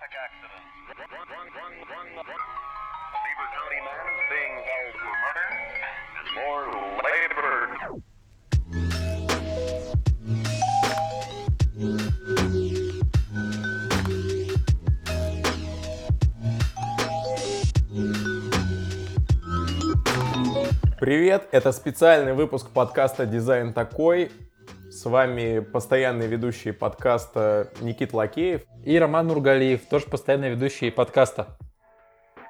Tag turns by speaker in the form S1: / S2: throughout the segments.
S1: traffic accident. Beaver County man is being held for murder and more labor.
S2: Привет, это специальный выпуск подкаста «Дизайн такой». С вами постоянный ведущий подкаста Никит Лакеев.
S3: И Роман Нургалиев, тоже постоянный ведущий подкаста.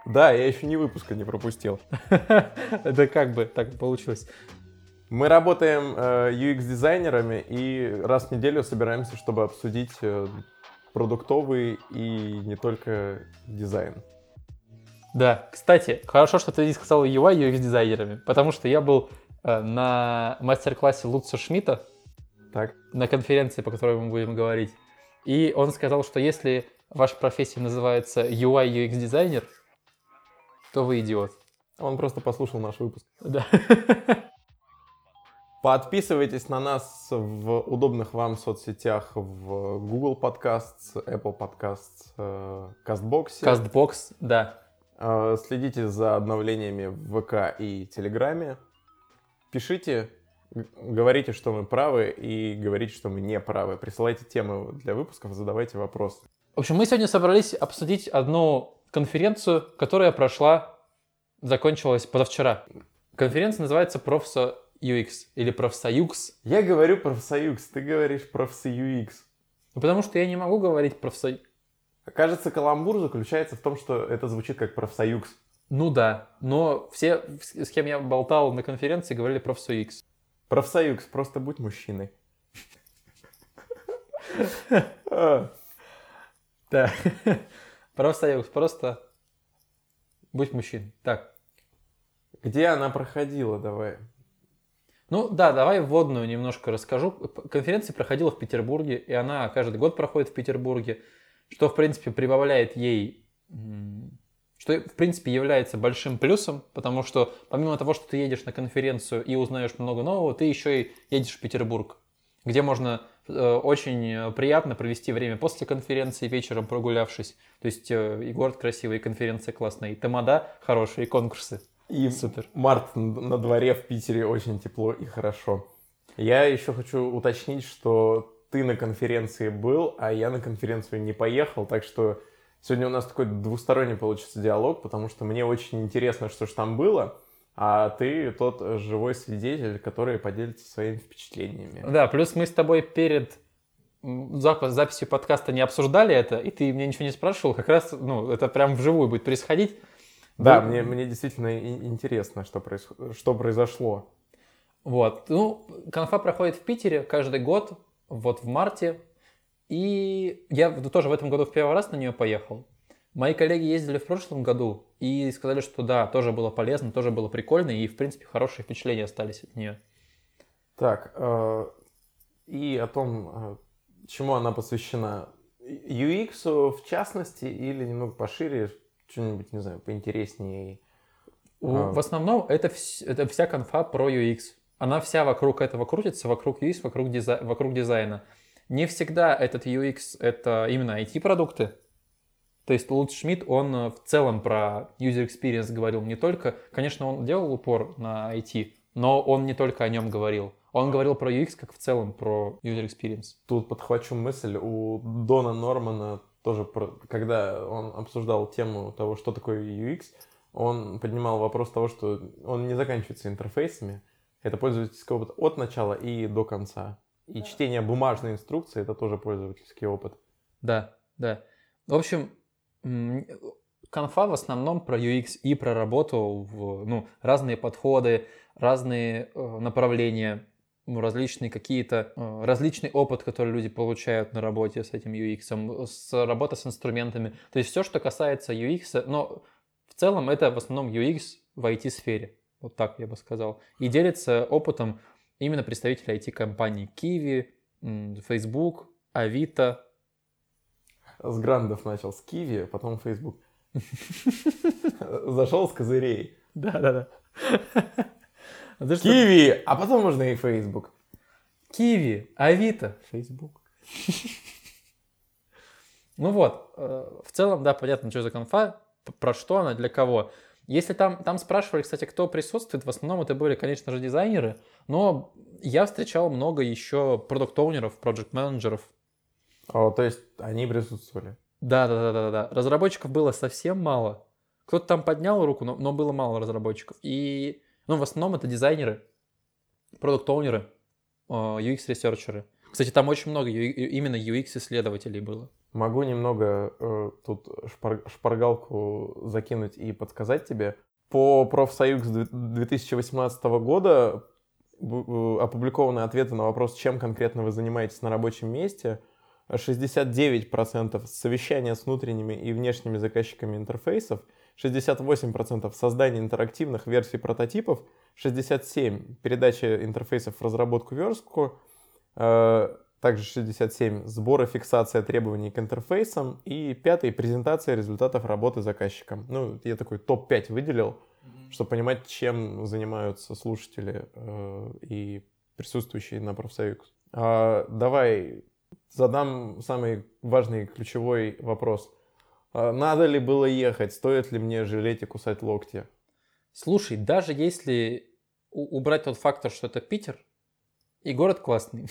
S2: Да, я еще ни выпуска не пропустил.
S3: Это как бы так получилось.
S2: Мы работаем э, UX-дизайнерами и раз в неделю собираемся, чтобы обсудить э, продуктовый и не только дизайн.
S3: Да, кстати, хорошо, что ты не сказал UI UX дизайнерами, потому что я был э, на мастер-классе Луца Шмидта
S2: Так,
S3: на конференции, по которой мы будем говорить. И он сказал, что если ваша профессия называется UI UX дизайнер, то вы идиот.
S2: он просто послушал наш выпуск.
S3: Да.
S2: Подписывайтесь на нас в удобных вам соцсетях в Google Podcasts, Apple Podcasts, э, CastBox.
S3: Castbox, да.
S2: Э, Следите за обновлениями в ВК и Телеграме. Пишите, говорите, что мы правы, и говорите, что мы не правы. Присылайте темы для выпусков, задавайте вопросы.
S3: В общем, мы сегодня собрались обсудить одну конференцию, которая прошла, закончилась позавчера. Конференция называется Профсо UX или Профсоюз.
S2: Я говорю профсоюз, ты говоришь профсоюз.
S3: Ну, Потому что я не могу говорить профсо...
S2: Кажется, каламбур заключается в том, что это звучит как профсоюз.
S3: Ну да, но все, с кем я болтал на конференции, говорили профсоюз.
S2: Профсоюз, просто будь мужчиной.
S3: Да. Профсоюз, просто будь мужчиной. Так.
S2: Где она проходила, давай.
S3: Ну да, давай вводную немножко расскажу. Конференция проходила в Петербурге, и она каждый год проходит в Петербурге, что, в принципе, прибавляет ей... Что, в принципе, является большим плюсом, потому что помимо того, что ты едешь на конференцию и узнаешь много нового, ты еще и едешь в Петербург, где можно э, очень э, приятно провести время после конференции, вечером прогулявшись. То есть э, и город красивый, и конференция классная, и тамада хорошие, и конкурсы.
S2: И
S3: Супер.
S2: март на дворе в Питере очень тепло и хорошо. Я еще хочу уточнить, что ты на конференции был, а я на конференцию не поехал, так что сегодня у нас такой двусторонний получится диалог, потому что мне очень интересно, что же там было, а ты тот живой свидетель, который поделится своими впечатлениями.
S3: Да, плюс мы с тобой перед м, зап- записью подкаста не обсуждали это, и ты меня ничего не спрашивал, как раз, ну, это прям вживую будет происходить.
S2: Да,
S3: Был-
S2: мне, мне действительно интересно, что, происход- что произошло.
S3: Вот, ну, конфа проходит в Питере каждый год, вот в марте, и я тоже в этом году в первый раз на нее поехал. Мои коллеги ездили в прошлом году и сказали, что да, тоже было полезно, тоже было прикольно, и, в принципе, хорошие впечатления остались от нее.
S2: Так, э, и о том, э, чему она посвящена. UX в частности или немного пошире, что-нибудь, не знаю, поинтереснее. А.
S3: В основном это, вс- это вся конфа про UX. Она вся вокруг этого крутится, вокруг UX, вокруг, дизай- вокруг дизайна. Не всегда этот UX это именно IT-продукты. То есть Луц Шмидт, он э, в целом про user experience говорил не только, конечно, он делал упор на IT, но он не только о нем говорил. Он говорил про UX как в целом про user experience.
S2: Тут подхвачу мысль, у Дона Нормана тоже, про- когда он обсуждал тему того, что такое UX, он поднимал вопрос того, что он не заканчивается интерфейсами, это пользовательский опыт от начала и до конца. И чтение бумажной инструкции — это тоже пользовательский опыт.
S3: Да, да. В общем, конфа в основном про UX и про работу, в, ну, разные подходы, разные э, направления, ну, различные какие-то, э, различный опыт, который люди получают на работе с этим UX, с работа с инструментами. То есть все, что касается UX, но в целом это в основном UX в IT-сфере. Вот так я бы сказал. И делится опытом именно представители IT-компаний Kiwi, Facebook, Авито,
S2: С грандов начал, с Киви, потом Facebook. Зашел с козырей.
S3: Да, да, да. А?
S2: Киви, а потом можно и Facebook.
S3: Киви, Авито, Facebook. Ну вот, э, в целом, да, понятно, что за конфа, про что она, для кого. Если там, там спрашивали, кстати, кто присутствует, в основном это были, конечно же, дизайнеры, но я встречал много еще продукт-оунеров, проект-менеджеров.
S2: О, то есть они присутствовали.
S3: Да, да, да, да, да. Разработчиков было совсем мало. Кто-то там поднял руку, но, но было мало разработчиков. И, ну, в основном это дизайнеры, продукт-оунеры, э, UX-ресерчеры. Кстати, там очень много именно UX-исследователей было.
S2: Могу немного э, тут шпар- шпаргалку закинуть и подсказать тебе. По профсоюз 2018 года э, опубликованы ответы на вопрос, чем конкретно вы занимаетесь на рабочем месте. 69% совещания с внутренними и внешними заказчиками интерфейсов, 68% создание интерактивных версий прототипов, 67% передача интерфейсов в разработку верстку, также 67 сбор и фиксация требований к интерфейсам и пятый презентация результатов работы заказчиком. Ну, я такой топ-5 выделил, чтобы понимать, чем занимаются слушатели э, и присутствующие на профсоюз. А, давай задам самый важный ключевой вопрос. А, надо ли было ехать? Стоит ли мне жалеть и кусать локти?
S3: Слушай, даже если убрать тот фактор, что это Питер, и город классный,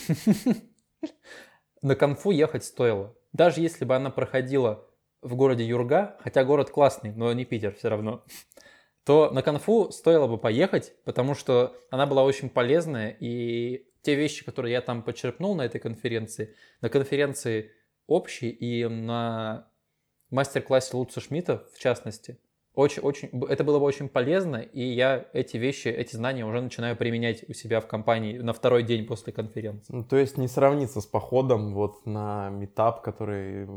S3: на конфу ехать стоило. Даже если бы она проходила в городе Юрга, хотя город классный, но не Питер все равно, то на конфу стоило бы поехать, потому что она была очень полезная, и те вещи, которые я там почерпнул на этой конференции, на конференции общей и на мастер-классе Луца Шмидта, в частности, очень, очень, это было бы очень полезно, и я эти вещи, эти знания уже начинаю применять у себя в компании на второй день после конференции.
S2: Ну, то есть не сравнится с походом вот на метап, который,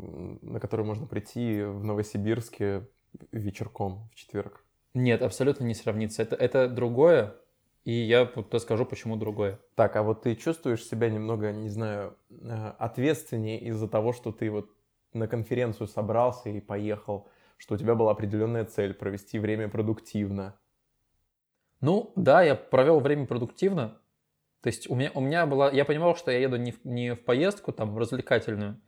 S2: на который можно прийти в Новосибирске вечерком в четверг.
S3: Нет, абсолютно не сравнится. Это, это другое, и я вот скажу, почему другое.
S2: Так, а вот ты чувствуешь себя немного, не знаю, э, ответственнее из-за того, что ты вот на конференцию собрался и поехал, что у тебя была определенная цель провести время продуктивно.
S3: Ну, да, я провел время продуктивно. То есть у меня, у меня была... Я понимал, что я еду не в, не в поездку там развлекательную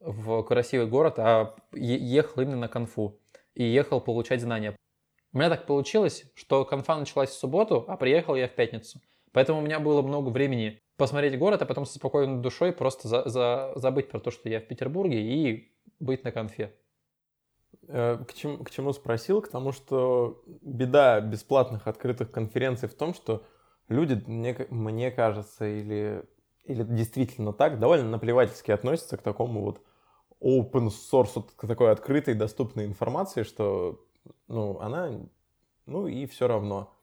S3: в красивый город, а ехал именно на конфу. И ехал получать знания. У меня так получилось, что конфа началась в субботу, а приехал я в пятницу. Поэтому у меня было много времени посмотреть город, а потом со спокойной душой просто за- за- забыть про то, что я в Петербурге и быть на конфе.
S2: Э, К чему, к чему спросил? К тому, что беда бесплатных открытых конференций в том, что люди, мне, мне кажется, или, или действительно так, довольно наплевательски относятся к такому вот open source, к такой открытой, доступной информации, что ну, она, ну и все равно.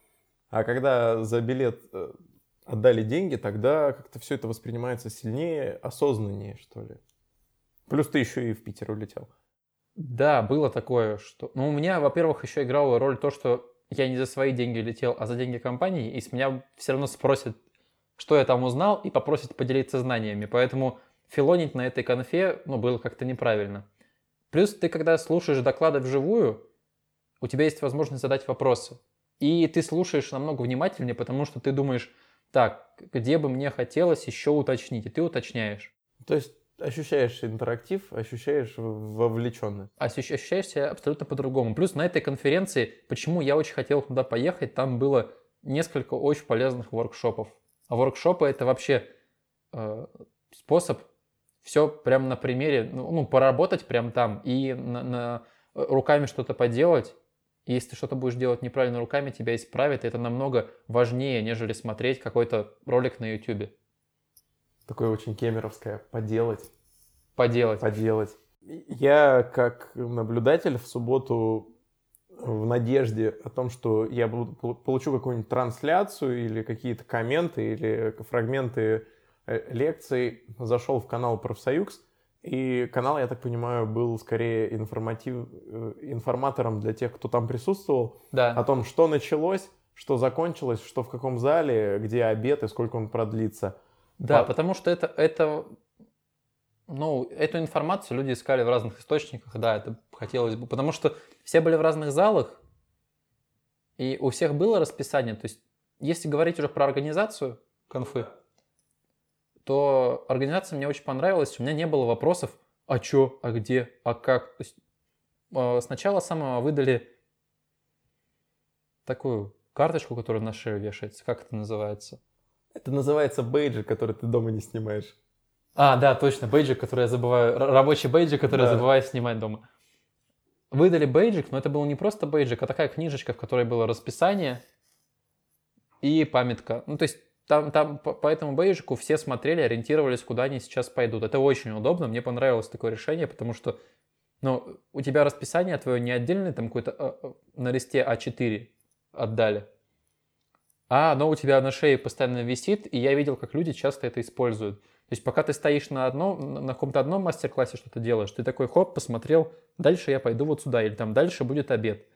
S2: А когда за билет э, отдали деньги, тогда как-то все это воспринимается сильнее, осознаннее, что ли. Плюс ты еще и в Питер улетел.
S3: Да, было такое, что... Ну, у меня, во-первых, еще играла роль то, что я не за свои деньги летел, а за деньги компании, и с меня все равно спросят, что я там узнал, и попросят поделиться знаниями. Поэтому филонить на этой конфе, ну, было как-то неправильно. Плюс ты, когда слушаешь доклады вживую, у тебя есть возможность задать вопросы. И ты слушаешь намного внимательнее, потому что ты думаешь, так, где бы мне хотелось еще уточнить, и ты уточняешь.
S2: То есть ощущаешь интерактив, ощущаешь вовлеченность.
S3: ощущ- ощущаешь себя абсолютно по-другому. Плюс на этой конференции, почему я очень хотел туда поехать, там было несколько очень полезных воркшопов. А воркшопы это вообще э, способ все прям на примере, ну, ну, поработать прям там и на, на- руками что-то поделать. Если ты что-то будешь делать неправильно руками, тебя исправят. И это намного важнее, нежели смотреть какой-то ролик на YouTube.
S2: Такое очень кемеровское. Поделать,
S3: Поделать.
S2: поделать. Я как наблюдатель в субботу в надежде о том, что я получу какую-нибудь трансляцию или какие-то комменты или фрагменты э, лекций, зашел в канал Профсоюз, и канал, я так понимаю, был скорее информатив... э, информатором для тех, кто там присутствовал,
S3: Да.
S2: о том, что началось, что закончилось, что в каком зале, где обед и сколько он продлится.
S3: Да,
S2: Пап-
S3: потому что это, это, ну, эту информацию люди искали в разных источниках, да, это хотелось бы, потому что все были в разных залах, и у всех было расписание, то есть, если говорить уже про организацию конфы, то организация мне очень понравилась, у меня не было вопросов, а чё, а где, а как. То есть, э, сначала самого выдали такую карточку, которая на шею вешается. Как это называется?
S2: Это называется бейджик, который ты дома не снимаешь.
S3: А, да, точно, бейджик, который я забываю, рабочий бейджик, который я
S2: Да.
S3: забываю снимать дома. Выдали бейджик, но это был не просто бейджик, а такая книжечка, в которой было расписание и памятка. Ну, то есть там, там по, по этому бейджику все смотрели, ориентировались, куда они сейчас пойдут. Это очень удобно, мне понравилось такое решение, потому что ну, у тебя расписание твое не отдельное, там какой-то э, э, на листе А4 отдали, а оно у тебя на шее постоянно висит, и я видел, как люди часто это используют. То есть пока ты стоишь на одном, на каком-то одном мастер-классе что-то делаешь, ты такой хоп, посмотрел, дальше я пойду вот сюда, или там дальше будет обед.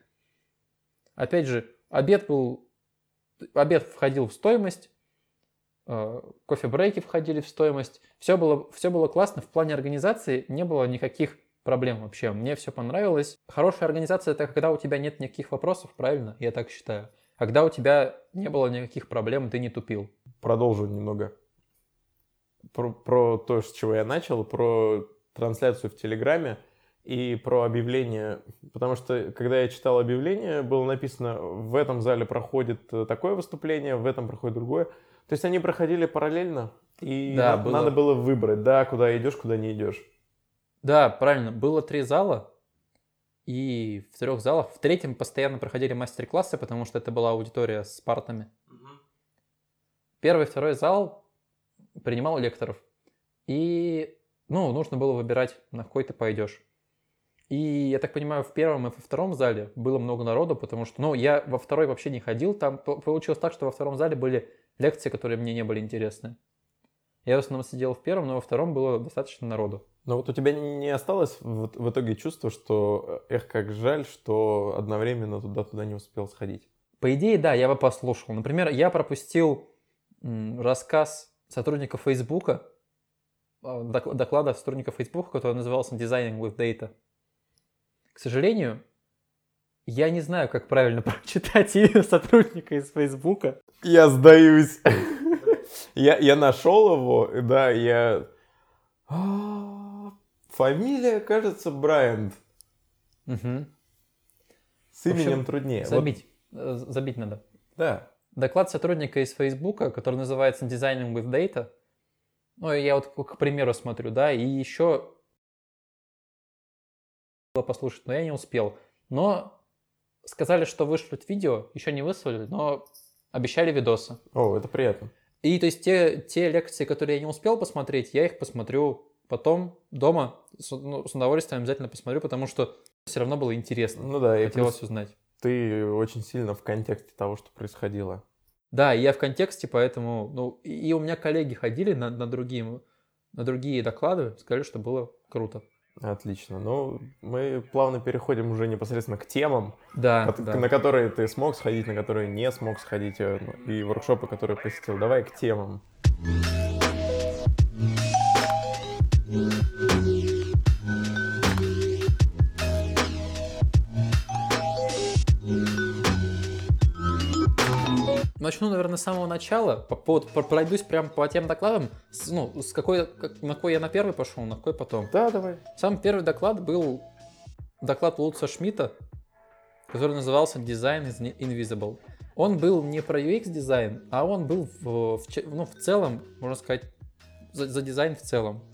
S3: Опять же, обед был, обед входил в стоимость, э, кофе-брейки входили в стоимость, все было, все было классно, в плане организации не было никаких проблем вообще, мне все понравилось. Хорошая организация это когда у тебя нет никаких вопросов, правильно? Я так считаю. Когда у тебя не было никаких проблем, ты не тупил.
S2: Продолжу немного. Про, про то, с чего я начал, про трансляцию в Телеграме и про объявление. Потому что, когда я читал объявление, было написано, в этом зале проходит э, такое выступление, в этом проходит другое. То есть они проходили параллельно, и
S3: Да,
S2: на-
S3: было.
S2: надо было выбрать, да, куда идешь, куда не идешь.
S3: Да, правильно. Было три зала, и в трех залах, в третьем постоянно проходили мастер-классы, потому что это была аудитория с партами. Первый, второй зал принимал лекторов. И, ну, нужно было выбирать, на какой ты пойдешь. И, я так понимаю, в первом и во втором зале было много народу, потому что, ну, я во второй вообще не ходил. Там по- получилось так, что во втором зале были лекции, которые мне не были интересны. Я в основном сидел в первом, но во втором было достаточно народу.
S2: Но вот у тебя не осталось в, в итоге чувство, что, эх, как жаль, что одновременно туда-туда не успел сходить.
S3: По идее, да, я бы послушал. Например, я пропустил рассказ сотрудника Фейсбука, а, док- доклада сотрудника Фейсбука, который назывался Designing with Data. К сожалению, я не знаю, как правильно прочитать имя сотрудника из Фейсбука.
S2: Я сдаюсь. Я, я нашел его, да, я... А, Фамилия, кажется, Брайант.
S3: Мгм.
S2: С
S3: В общем,
S2: именем труднее. Вот,
S3: Забить. Э, Забить надо.
S2: да.
S3: Доклад сотрудника из Фейсбука, который называется Designing with Data. Ну, я вот к примеру смотрю, да, и еще было послушать, но я не успел. Но сказали, что вышлют видео, еще не выслали, но обещали видосы.
S2: О, это приятно.
S3: И то есть те, те лекции, которые я не успел посмотреть, я их посмотрю потом дома, с, ну, с удовольствием обязательно посмотрю, потому что все равно было интересно.
S2: Ну да, и
S3: Хотелось
S2: плюс
S3: узнать.
S2: ты очень сильно в контексте того, что происходило.
S3: Да, и я в контексте, поэтому, ну, и и у меня коллеги ходили на, на, другие, на другие доклады, сказали, что было круто.
S2: Отлично. Ну, мы плавно переходим уже непосредственно к темам,
S3: Да,
S2: кот-
S3: да.
S2: на которые ты смог сходить, на которые не смог сходить, э, и воркшопы, которые посетил. Давай к темам.
S3: Начну, наверное, с самого начала. По, по- по- пройдусь прям по тем докладам. С- ну, с какой, как- на какой я на первый пошел, на какой потом.
S2: Да, давай.
S3: Самый первый доклад был доклад Луца Шмидта, который назывался Design is Invisible. Он был не про UX дизайн, а он был в, в ну, в целом, можно сказать, за, за дизайн в целом.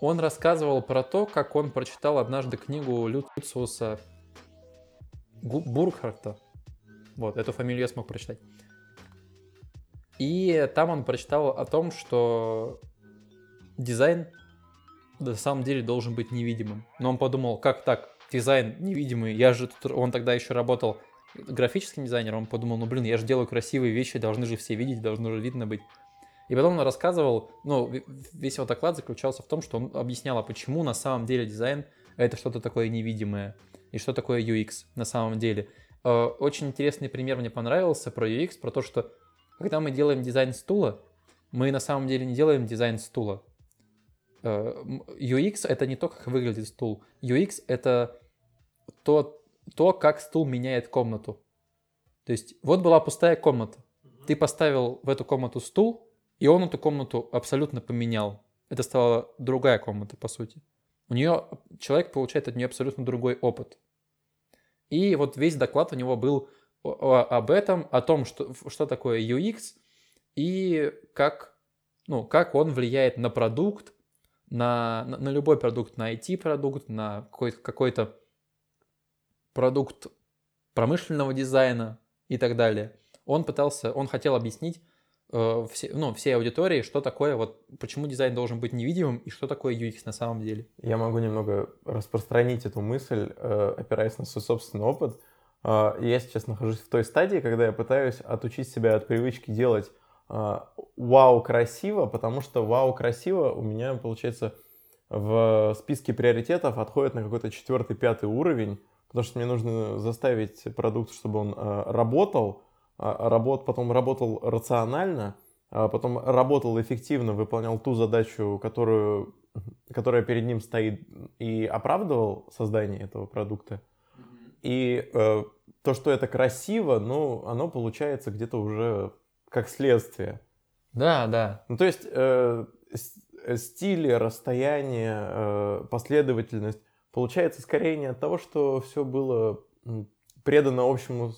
S3: Он рассказывал про то, как он прочитал однажды книгу Люциуса Буркхарта. Вот, эту фамилию я смог прочитать. И там он прочитал о том, что дизайн на самом деле должен быть невидимым. Но он подумал, как так, дизайн невидимый, я же тут, он тогда еще работал графическим дизайнером, он подумал, ну блин, я же делаю красивые вещи, должны же все видеть, должно же видно быть. И потом он рассказывал, ну, весь его доклад заключался в том, что он объяснял, а почему на самом деле дизайн это что-то такое невидимое, и что такое UX на самом деле. Э, Очень интересный пример мне понравился про UX, про то, что когда мы делаем дизайн стула, мы на самом деле не делаем дизайн стула. Э, UX это не то, как выглядит стул. UX это то, то, как стул меняет комнату. То есть вот была пустая комната. Ты поставил в эту комнату стул, и он эту комнату абсолютно поменял. Это стала другая комната, по сути. у нее человек получает от нее абсолютно другой опыт. И вот весь доклад у него был об этом, о том, что, что такое UX и как, ну, как он влияет на продукт, на, на, любой продукт, на IT-продукт, на какой-то, какой-то продукт промышленного дизайна и так далее. Он пытался, он хотел объяснить э, все, ну, всей аудитории, что такое, вот почему дизайн должен быть невидимым и что такое UX на самом деле.
S2: Я могу немного распространить эту мысль, э, опираясь на свой собственный опыт. Э, я сейчас нахожусь в той стадии, когда я пытаюсь отучить себя от привычки делать э, вау красиво, потому что вау красиво у меня, получается, в списке приоритетов отходит на какой-то четвертый, пятый уровень, потому что мне нужно заставить продукт, чтобы он э, работал, а, работ, потом работал рационально, а потом работал эффективно, выполнял ту задачу, которую, которая перед ним стоит, и оправдывал создание этого продукта. И э, то, что это красиво, ну, оно получается где-то уже как следствие.
S3: Да, да.
S2: Ну, то есть э, стиль, расстояние, э, последовательность получается скорее не от того, что все было предано общему,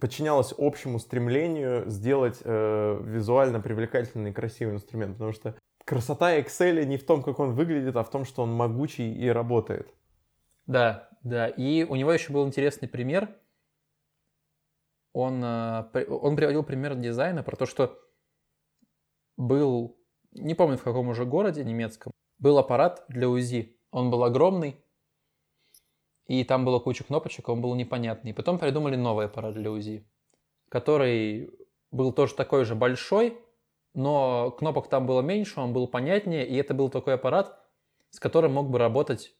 S2: подчинялось общему стремлению сделать э, визуально привлекательный и красивый инструмент, потому что красота Excel не в том, как он выглядит, а в том, что он могучий и работает.
S3: Да, да. И у него еще был интересный пример. Он, э, он приводил пример дизайна про то, что был, не помню в каком уже городе немецком, был аппарат для УЗИ он был огромный, и там было куча кнопочек, он был непонятный. Потом придумали новый аппарат для УЗИ, который был тоже такой же большой, но кнопок там было меньше, он был понятнее, и это был такой аппарат, с которым мог бы работать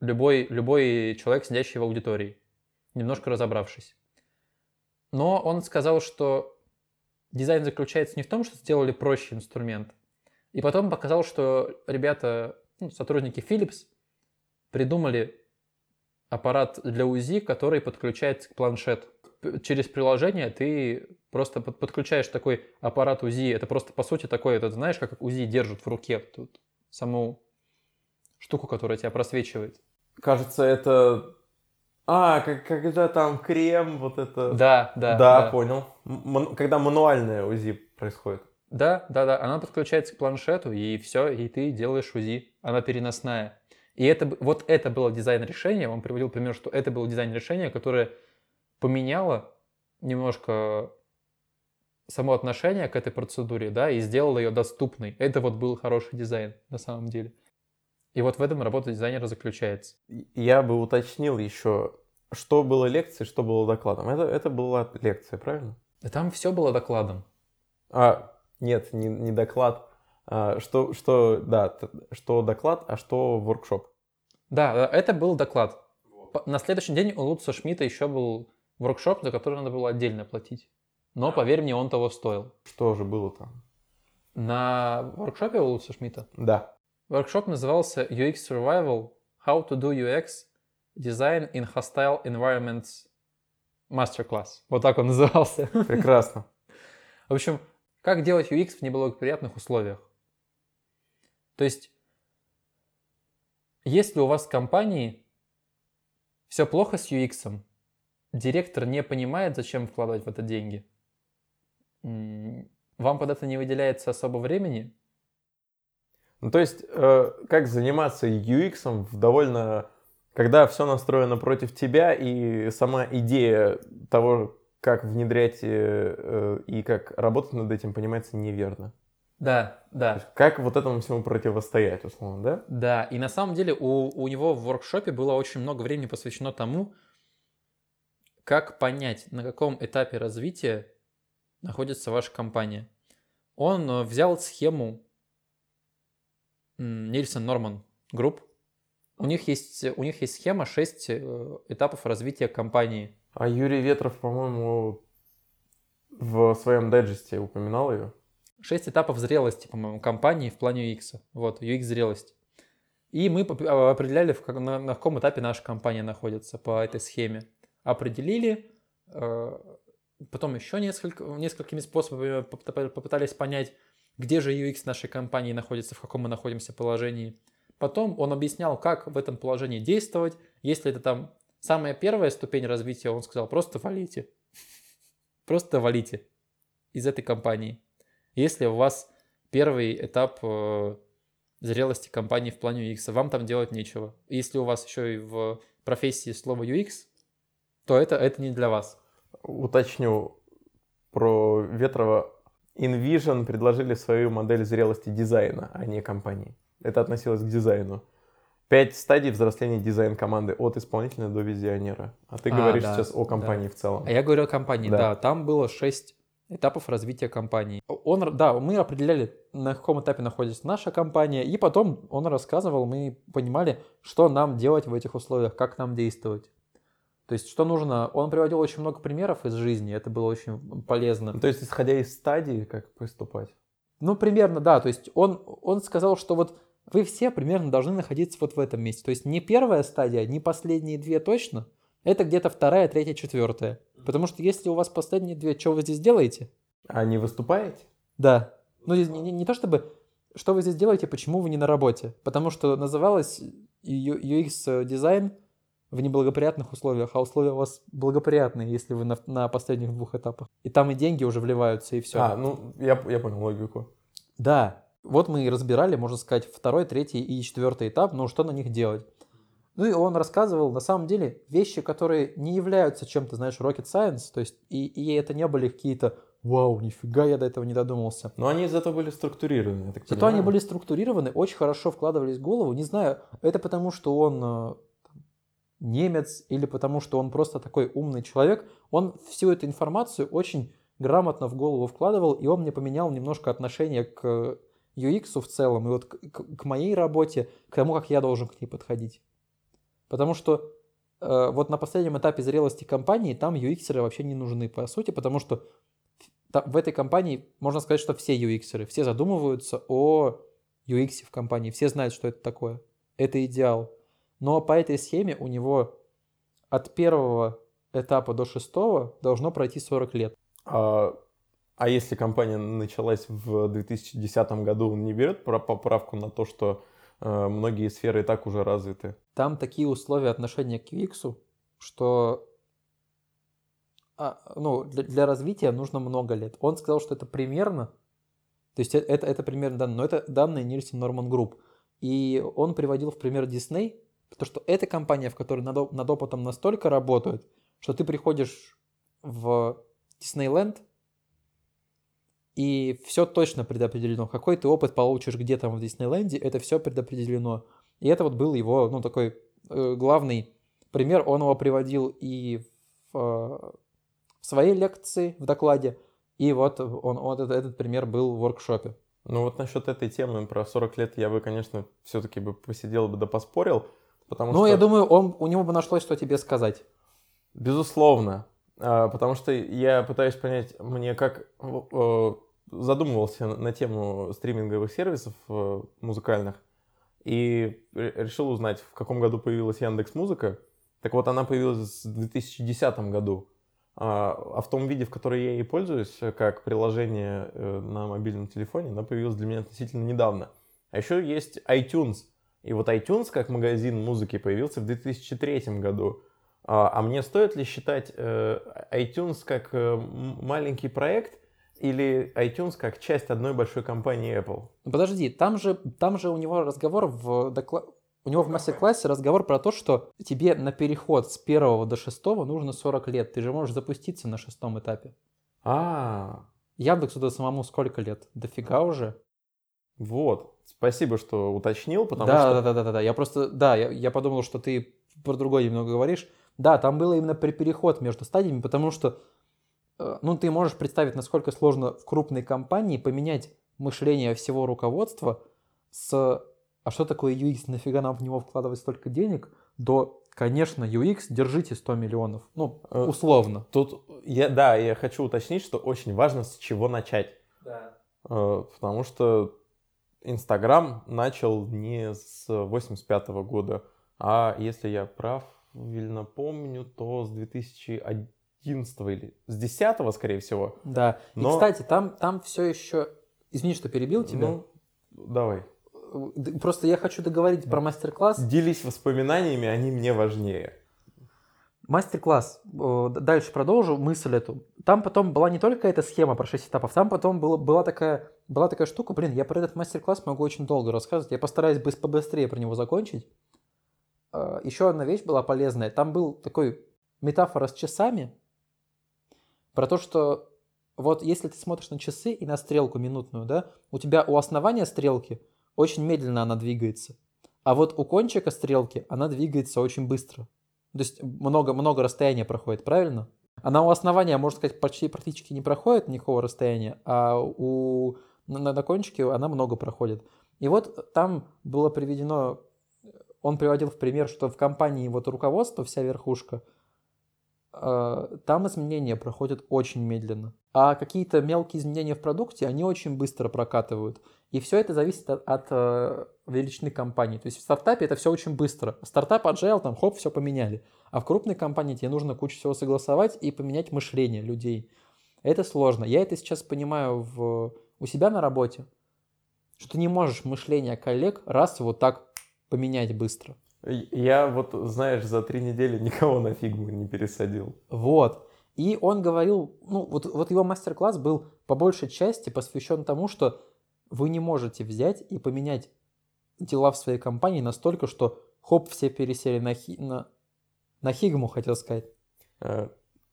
S3: любой, любой человек, сидящий в аудитории, немножко разобравшись. Но он сказал, что дизайн заключается не в том, что сделали проще инструмент, и потом показал, что ребята ну, сотрудники Philips придумали аппарат для УЗИ, который подключается к планшету. Через приложение ты просто подключаешь такой аппарат УЗИ. Это просто, по сути, такой, это знаешь, как УЗИ держит в руке тут саму штуку, которая тебя просвечивает.
S2: Кажется, это... А, как, когда там крем, вот это...
S3: Да, да.
S2: Да, да. понял. М- когда мануальное УЗИ происходит.
S3: Да, да, да. Она подключается к планшету, и все, и ты делаешь УЗИ. Она переносная. И это, вот это было дизайн решения. Он приводил пример, что это было дизайн решения, которое поменяло немножко само отношение к этой процедуре, да, и сделало ее доступной. Это вот был хороший дизайн на самом деле. И вот в этом работа дизайнера заключается.
S2: Я бы уточнил еще, что было лекцией, что было докладом. Это, это была лекция, правильно?
S3: Да там все было докладом.
S2: А, нет, не, не доклад. А, что, что, да, что доклад, а что воркшоп.
S3: Да, э, это был доклад. На следующий день у Луца Шмидта еще был воркшоп, за который надо было отдельно платить. Но, поверь мне, он того стоил.
S2: Что же было там?
S3: На воркшопе у Луца Шмидта?
S2: Да.
S3: Воркшоп назывался UX Survival How to do UX Design in Hostile Environments Masterclass. Вот так он назывался.
S2: Прекрасно.
S3: В общем, как делать UX в неблагоприятных условиях? То есть, если у вас в компании все плохо с UX, директор не понимает, зачем вкладывать в это деньги, вам под это не выделяется особо времени?
S2: Ну, то есть, э, как заниматься UX в довольно... Когда все настроено против тебя, и сама идея того, как внедрять э, э, и как работать над этим, понимается неверно.
S3: Да, да.
S2: как вот этому всему противостоять, условно, да?
S3: Да, и на самом деле у, у него в воркшопе было очень много времени посвящено тому, как понять, на каком этапе развития находится ваша компания. Он э, взял схему Nielsen Norman Group. У них есть, у них есть схема 6 этапов развития компании –
S2: а Юрий Ветров, по-моему, в своем дайджесте упоминал ее.
S3: Шесть этапов зрелости, по-моему, компании в плане UX. Вот, UX зрелость. И мы а, определяли, на каком этапе наша компания находится по этой схеме. Определили, э, потом еще несколько, несколькими способами попытались понять, где же UX нашей компании находится, в каком мы находимся положении. Потом он объяснял, как в этом положении действовать. Если это там самая первая ступень развития, он сказал, просто валите. Просто валите из этой компании. Если у вас первый этап э, зрелости компании в плане UX, вам там делать нечего. Если у вас еще и в профессии слово UX, то это, это не для вас.
S2: Уточню про Ветрова. InVision предложили свою модель зрелости дизайна, а не компании. Это относилось к дизайну. Пять стадий взросления дизайн команды от исполнителя до визионера. А ты
S3: А,
S2: говоришь
S3: да,
S2: сейчас о компании
S3: да.
S2: в целом.
S3: А я говорю о компании,
S2: Да.
S3: да. там было шесть этапов развития компании. Он, да, мы определяли, на каком этапе находится наша компания, и потом он рассказывал, мы понимали, что нам делать в этих условиях, как нам действовать. То есть, что нужно. Он приводил очень много примеров из жизни, это было очень полезно.
S2: То есть, исходя из стадии, как поступать.
S3: Ну, примерно, да. То есть он, он сказал, что вот вы все примерно должны находиться вот в этом месте. То есть не первая стадия, не последние две точно. Это где-то вторая, третья, четвертая. Потому что если у вас последние две, что вы здесь делаете?
S2: А не выступаете?
S3: Да. Ну, не, не- не то чтобы, что вы здесь делаете, почему вы не на работе. Потому что называлось Ю- UX дизайн в неблагоприятных условиях, а условия у вас благоприятные, если вы на, на последних двух этапах. И там и деньги уже вливаются, и все.
S2: А, ну, я, я понял логику.
S3: Да, вот мы и разбирали, можно сказать, второй, третий и четвертый этап, ну что на них делать. Ну и он рассказывал, на самом деле, вещи, которые не являются чем-то, знаешь, rocket science, то есть и, и это не были какие-то «Вау, нифига, я до этого не додумался».
S2: Но они зато были структурированы, я так
S3: Зато
S2: понимаю.
S3: они были структурированы, очень хорошо вкладывались в голову. Не знаю, это потому, что он э, немец или потому, что он просто такой умный человек. Он всю эту информацию очень грамотно в голову вкладывал, и он мне поменял немножко отношение к UX в целом, и вот к, к- моей работе, к тому, как я должен к ней подходить. Потому что э, вот на последнем этапе зрелости компании там UX вообще не нужны, по сути, потому что та- в этой компании можно сказать, что все UX, все задумываются о UX в компании, все знают, что это такое. Это идеал. Но по этой схеме у него от первого этапа до шестого должно пройти 40 лет.
S2: А, а если компания началась в 2010 году, он не берет поправку на то, что э, многие сферы и так уже развиты?
S3: Там такие условия отношения к UX, что а, ну, для, для развития нужно много лет. Он сказал, что это примерно, то есть э- это, это примерно данные, но это данные Nielsen Norman Group. И он приводил в пример Disney, потому что это компания, в которой над, над опытом настолько работают, что ты приходишь в Диснейленд, и все точно предопределено. Какой ты опыт получишь где там в Диснейленде, это все предопределено. И это вот был его, ну, такой э, главный пример. Он его приводил и в, э, в своей лекции, в докладе, и вот он, он этот, этот пример был в воркшопе.
S2: Ну вот насчет этой темы про 40 лет я бы, конечно, все-таки бы посидел бы да поспорил, потому
S3: Ну,
S2: что...
S3: я думаю, он, у него бы нашлось, что тебе сказать.
S2: Безусловно. А, Потому что я пытаюсь понять, мне как э, задумывался на тему стриминговых сервисов э, музыкальных и ре- решил узнать, в каком году появилась Яндекс Музыка. Так вот, она появилась в 2010 году. А а в том виде, в котором я ей пользуюсь, как приложение э, на мобильном телефоне, она появилась для меня относительно недавно. А еще есть iTunes. И вот iTunes как магазин музыки появился в 2003 году. А, а мне стоит ли считать э, iTunes как э, маленький проект или iTunes как часть одной большой компании Apple?
S3: Ну, подожди, там же, там же у него разговор в докла- У него в мастер-классе разговор про то, что тебе на переход с первого до шестого нужно 40 лет. Ты же можешь запуститься на шестом этапе.
S2: А,
S3: Яндексу-то самому сколько лет? Дофига уже.
S2: вот. Спасибо, что уточнил, потому
S3: да,
S2: что...
S3: да, да, да, да, да. Я просто, да, я, я подумал, что ты про другое немного говоришь. Да, там было именно при переход между стадиями, потому что, э, ну, ты можешь представить, насколько сложно в крупной компании поменять мышление всего руководства с «а что такое UX, нафига нам в него вкладывать столько денег?» до «конечно, UX, держите 100 миллионов». Ну,
S2: Э,
S3: условно.
S2: Тут, я, да, я хочу уточнить, что очень важно, с чего начать.
S3: Да.
S2: Э, Потому что Инстаграм начал не с 85 года, а если я прав, правильно помню, то с 2011 или с 10 скорее всего.
S3: Да. И,
S2: Но-
S3: кстати, там, там все еще... Извини, что перебил тебя.
S2: Ну, давай.
S3: э, просто я хочу договорить про мастер-класс.
S2: Делись воспоминаниями, они мне важнее.
S3: Мастер-класс. Э, Дальше продолжу мысль эту. Там потом была не только эта схема про 6 этапов, там потом было, была, такая, была такая штука, блин, я про этот мастер-класс могу очень долго рассказывать, я постараюсь быс- побыстрее про него закончить. Э, Еще одна вещь была полезная. Там был такой метафора с часами, про то, что вот если ты смотришь на часы и на стрелку минутную, да, у тебя у основания стрелки очень медленно она двигается, а вот у кончика стрелки она двигается очень быстро. То есть много-много расстояния проходит, правильно? Она у основания, можно сказать, почти практически не проходит никакого расстояния, а у на, на кончике она много проходит. И вот там было приведено, он приводил в пример, что в компании вот руководство, вся верхушка, э, там изменения проходят очень медленно. А какие-то мелкие изменения в продукте, они очень быстро прокатывают. И все это зависит от, от э, величины компании. То есть в стартапе это все очень быстро. Стартап agile, там хоп, все поменяли. А в крупной компании тебе нужно кучу всего согласовать и поменять мышление людей. Это сложно. Я это сейчас понимаю в, у себя на работе, что ты не можешь мышление коллег раз вот так поменять быстро.
S2: Я вот, знаешь, за три недели никого на фигму не пересадил.
S3: Вот. И он говорил, ну, вот, вот его мастер-класс был по большей части посвящен тому, что вы не можете взять и поменять дела в своей компании настолько, что хоп, все пересели на, хи, на, на Хигму, хотел сказать.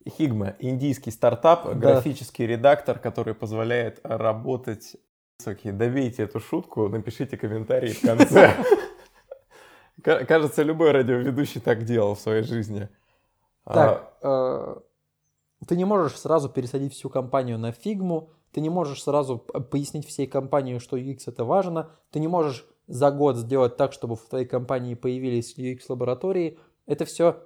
S2: Хигма, индийский стартап,
S3: Да.
S2: графический редактор, который позволяет работать... Окей, добейте эту шутку, напишите комментарий в конце. Ка- Кажется, любой радиоведущий так делал в своей жизни. А,
S3: Так, э, ты не можешь сразу пересадить всю компанию на фигму, ты не можешь сразу п- пояснить всей компании, что UX это важно, ты не можешь за год сделать так, чтобы в твоей компании появились UX-лаборатории. Это все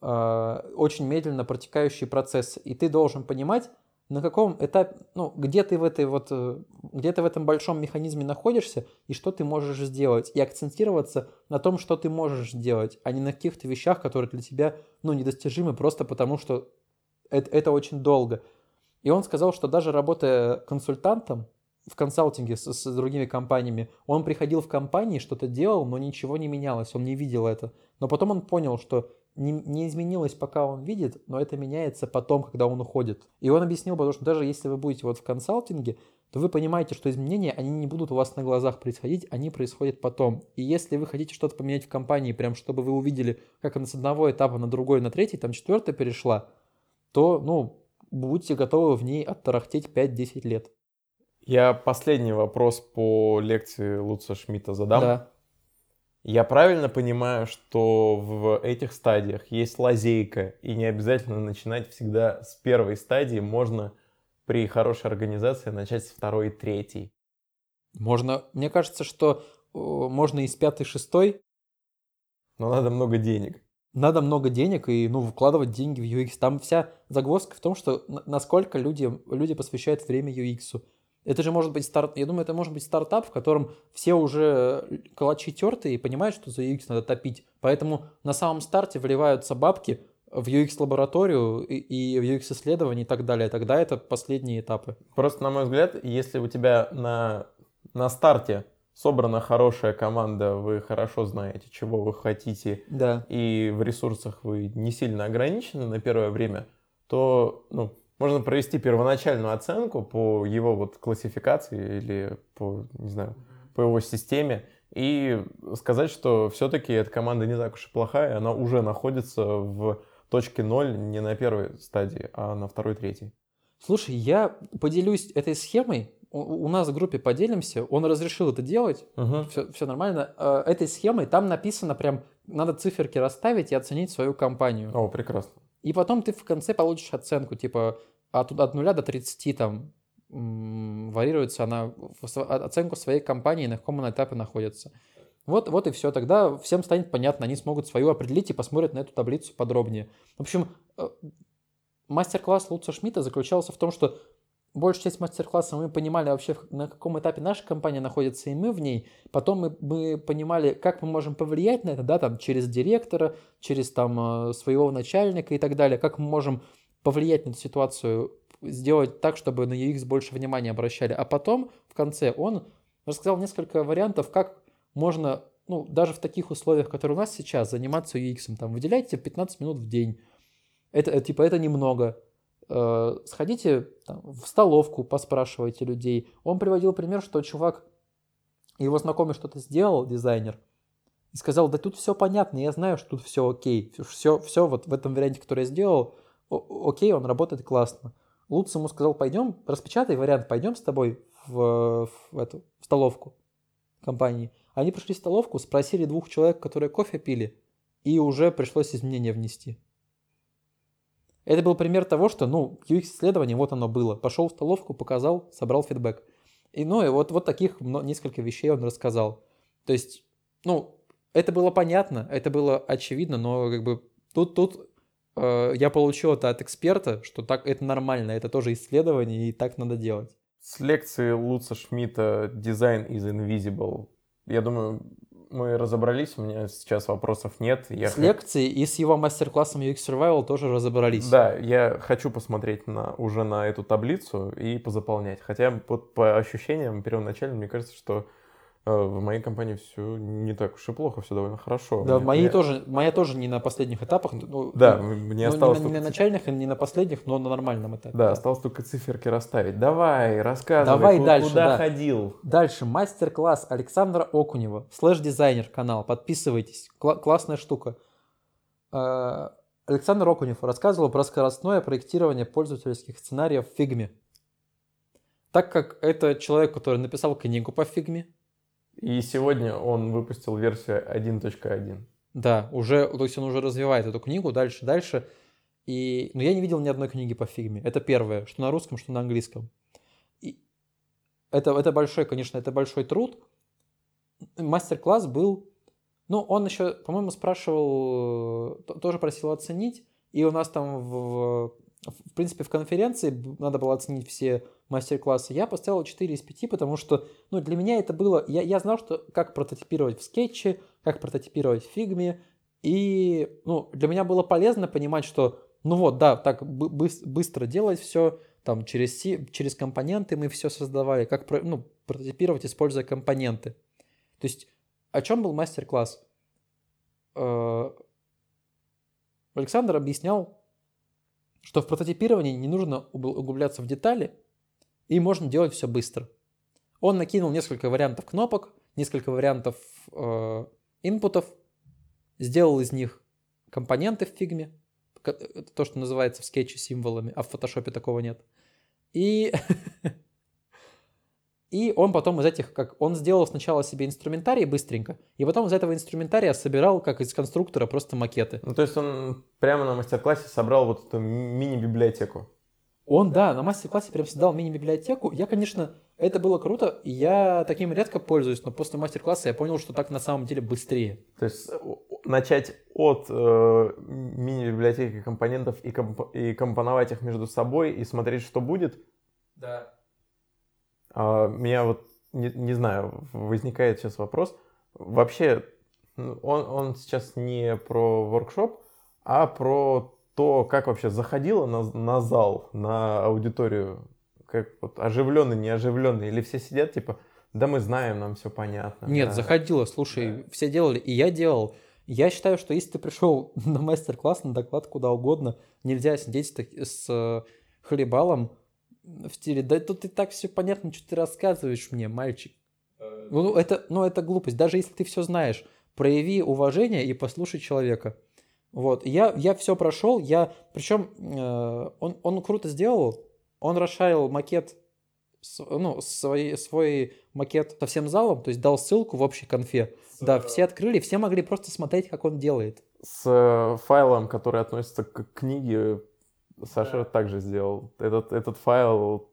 S3: очень медленно протекающий процесс, и ты должен понимать, на каком этапе, ну, где ты в этой вот, э, где ты в этом большом механизме находишься и что ты можешь сделать, и акцентироваться на том, что ты можешь сделать, а не на каких-то вещах, которые для тебя, ну, недостижимы просто потому, что это, это очень долго. И он сказал, что даже работая консультантом в консалтинге с, с другими компаниями, он приходил в компании, что-то делал, но ничего не менялось, он не видел это. Но потом он понял, что не, не изменилось, пока он видит, но это меняется потом, когда он уходит. И он объяснил, потому что даже если вы будете вот в консалтинге, то вы понимаете, что изменения, они не будут у вас на глазах происходить, они происходят потом. И если вы хотите что-то поменять в компании, прям чтобы вы увидели, как она с одного этапа на другой, на третий, там четвертый перешла, то, ну, будьте готовы в ней оттарахтеть 5-10 лет.
S2: Я последний вопрос по лекции Луца Шмидта задам.
S3: Да.
S2: Я правильно понимаю, что в этих стадиях есть лазейка, и не обязательно начинать всегда с первой стадии, можно при хорошей организации начать с второй и третьей.
S3: Можно, мне кажется, что э, можно и с пятой, шестой,
S2: Но надо много денег.
S3: Надо много денег и, ну, вкладывать деньги в UX. Там вся загвоздка в том, что насколько люди, люди посвящают время UX. Это же может быть старт, я думаю, это может быть стартап, в котором все уже э, калачи тертые и понимают, что за UX надо топить. Поэтому на самом старте вливаются бабки в UX-лабораторию и, и в UX-исследования и так далее. Тогда это последние этапы.
S2: Просто, на мой взгляд, если у тебя на, на старте собрана хорошая команда, вы хорошо знаете, чего вы хотите,
S3: Да.
S2: и в ресурсах вы не сильно ограничены на первое время, то ну, можно провести первоначальную оценку по его вот классификации или по, не знаю, по его системе и сказать, что все-таки эта команда не так уж и плохая, она уже находится в точке ноль не на первой стадии, а на второй, третьей.
S3: Слушай, я поделюсь этой схемой. У, нас в группе поделимся. Он разрешил это делать.
S2: Мгм.
S3: Все, нормально. Э, Этой схемой там написано прям, надо циферки расставить и оценить свою компанию.
S2: О, прекрасно.
S3: И потом ты в конце получишь оценку, типа от, от 0 до 30 там варьируется она, оценку своей компании, на каком она этапе находится. Вот, вот и все. Тогда всем станет понятно, они смогут свою определить и посмотрят на эту таблицу подробнее. В общем, э, мастер-класс Луца Шмидта заключался в том, что большую часть мастер-класса мы понимали вообще, на каком этапе наша компания находится, и мы в ней. Потом мы, мы понимали, как мы можем повлиять на это, да, там, через директора, через там э, своего начальника и так далее, как мы можем повлиять на эту ситуацию, сделать так, чтобы на UX больше внимания обращали. А потом, в конце, он рассказал несколько вариантов, как можно, ну, даже в таких условиях, которые у нас сейчас, заниматься UX. Там, выделяйте 15 минут в день. Это, э, типа, это немного. Э, сходите там, в столовку, поспрашивайте людей. Он приводил пример, что чувак, его знакомый что-то сделал, дизайнер, и сказал, да тут все понятно, я знаю, что тут все окей. Все, все вот в этом варианте, который я сделал, окей, он работает классно. Луц ему сказал, пойдем, распечатай вариант, пойдем с тобой в, в, эту, в столовку компании. Они пришли в столовку, спросили двух человек, которые кофе пили, и уже пришлось изменения внести. Это был пример того, что, ну, UX-исследование, вот оно было. Пошел в столовку, показал, собрал фидбэк. И, ну, и вот, вот таких несколько вещей он рассказал. То есть, ну, это было понятно, это было очевидно, но как бы тут, тут э, я получил это от эксперта, что так это нормально, это тоже исследование, и так надо делать.
S2: С лекции Луца Шмидта «Дизайн is invisible» я думаю, мы разобрались, у меня сейчас вопросов нет.
S3: Я с х... лекцией и с его мастер-классом UX Survival тоже разобрались.
S2: Да, я хочу посмотреть на, уже на эту таблицу и позаполнять. Хотя вот по ощущениям первоначально мне кажется, что в моей компании все не так уж и плохо, все довольно хорошо.
S3: Да, мне, моей мне... тоже, моя тоже не на последних этапах.
S2: Ну, да, ну, мне осталось...
S3: Не, только... не на начальных, не на последних, но на нормальном этапе.
S2: Да, осталось только циферки расставить. Давай, рассказывай,
S3: Давай
S2: куда,
S3: дальше,
S2: куда
S3: да.
S2: ходил.
S3: Дальше, мастер-класс Александра Окунева, слэш-дизайнер канал, подписывайтесь, Кла- классная штука. Э, Александр Окунев рассказывал про скоростное проектирование пользовательских сценариев в Figma. Так как это человек, который написал книгу по Figma,
S2: и сегодня он выпустил версию 1.1.
S3: Да, уже, то есть он уже развивает эту книгу дальше, дальше. И, но я не видел ни одной книги по фигме. Это первое, что на русском, что на английском. И это, это большой, конечно, это большой труд. Мастер-класс был, ну, он еще, по-моему, спрашивал, тоже просил оценить. И у нас там в, в принципе, в конференции надо было оценить все мастер-классы. Я поставил 4 из 5, потому что ну, для меня это было... Я, я знал, что как прототипировать в скетче, как прототипировать в фигме. И ну, для меня было полезно понимать, что ну вот, да, так бы быстро делать все, там через, через компоненты мы все создавали, как ну, прототипировать, используя компоненты. То есть о чем был мастер-класс? Э, Александр объяснял, что в прототипировании не нужно углубляться в детали, и можно делать все быстро. Он накинул несколько вариантов кнопок, несколько вариантов э, инпутов, сделал из них компоненты в фигме, то, что называется в скетче символами, а в фотошопе такого нет. И И он потом из этих, как он сделал сначала себе инструментарий быстренько, и потом из этого инструментария собирал, как из конструктора, просто макеты.
S2: Ну, то есть он прямо на мастер-классе собрал вот эту мини-библиотеку.
S3: Он, да, на мастер-классе прям создал мини-библиотеку. Я, конечно, это было круто, я таким редко пользуюсь, но после мастер-класса я понял, что так на самом деле быстрее.
S2: То есть начать от э, мини-библиотеки компонентов и, комп- и компоновать их между собой и смотреть, что будет.
S3: Да.
S2: А, меня вот, не, не знаю, возникает сейчас вопрос. Вообще, он, он сейчас не про воркшоп, а про то, как вообще заходило на, на зал, на аудиторию, как вот оживленный, неоживленный, или все сидят типа, да мы знаем, нам все понятно.
S3: Нет,
S2: да.
S3: заходило, слушай, да. все делали, и я делал. Я считаю, что если ты пришел на мастер-класс, на доклад, куда угодно, нельзя сидеть с, с хлебалом, в стиле, да тут и так все понятно, что ты рассказываешь мне, мальчик. Э, ну, это, ну, это глупость. Даже если ты все знаешь, прояви уважение и послушай человека. Вот, я, я все прошел, я, причем э, он, он круто сделал, он расшарил макет, ну, свой, свой макет со всем залом, то есть дал ссылку в общей конфе. С... Да, все открыли, все могли просто смотреть, как он делает.
S2: С э, файлом, который относится к книге, Саша да. также сделал. Этот, этот файл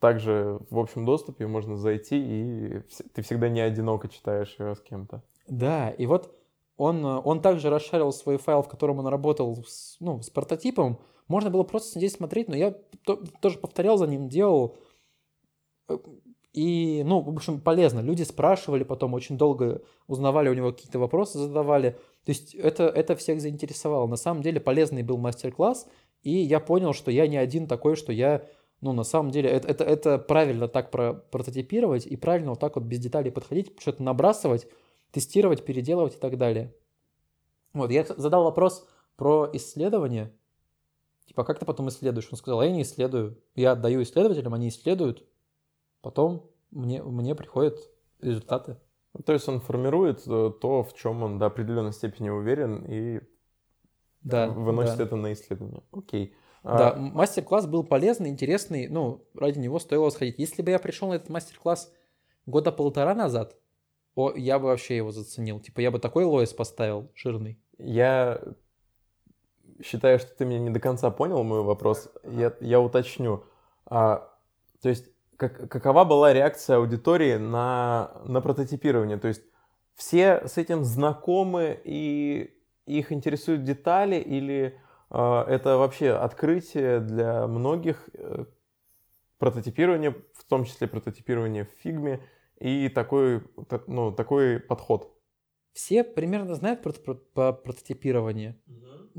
S2: также в общем доступе можно зайти, и ты всегда не одиноко читаешь его с кем-то.
S3: Да, и вот он, он также расшарил свой файл, в котором он работал с, ну, с прототипом. Можно было просто здесь смотреть, но я то, тоже повторял за ним, делал. И, ну, в общем, полезно. Люди спрашивали потом, очень долго узнавали у него какие-то вопросы, задавали. То есть это, это всех заинтересовало. На самом деле полезный был мастер-класс, и я понял, что я не один такой, что я Ну, на самом деле, это, это, это правильно так про, прототипировать и правильно вот так вот без деталей подходить, что-то набрасывать, тестировать, переделывать и так далее. Вот, я задал вопрос про исследование. Типа, как ты потом исследуешь? Он сказал, «А я не исследую. Я отдаю исследователям, они исследуют. Потом мне, мне приходят результаты.
S2: То есть он формирует э, то, в чем он до определенной степени уверен, и
S3: Да,
S2: выносит
S3: да.
S2: это на исследование. Окей.
S3: Да,
S2: А,
S3: мастер-класс был полезный, интересный, ну, ради него стоило сходить. Если бы я пришел на этот мастер-класс года полтора назад, о, я бы вообще его заценил. Типа, я бы такой лоес поставил, жирный.
S2: Я считаю, что ты меня не до конца понял мой вопрос. Я, я уточню. А, то есть, как, какова была реакция аудитории на, на прототипирование? То есть, все с этим знакомы и их интересуют детали, или а, это вообще открытие для многих э, прототипирование, в том числе прототипирование в фигме, и такой, та- ну, такой подход?
S3: Все примерно знают про, про- про прототипирование.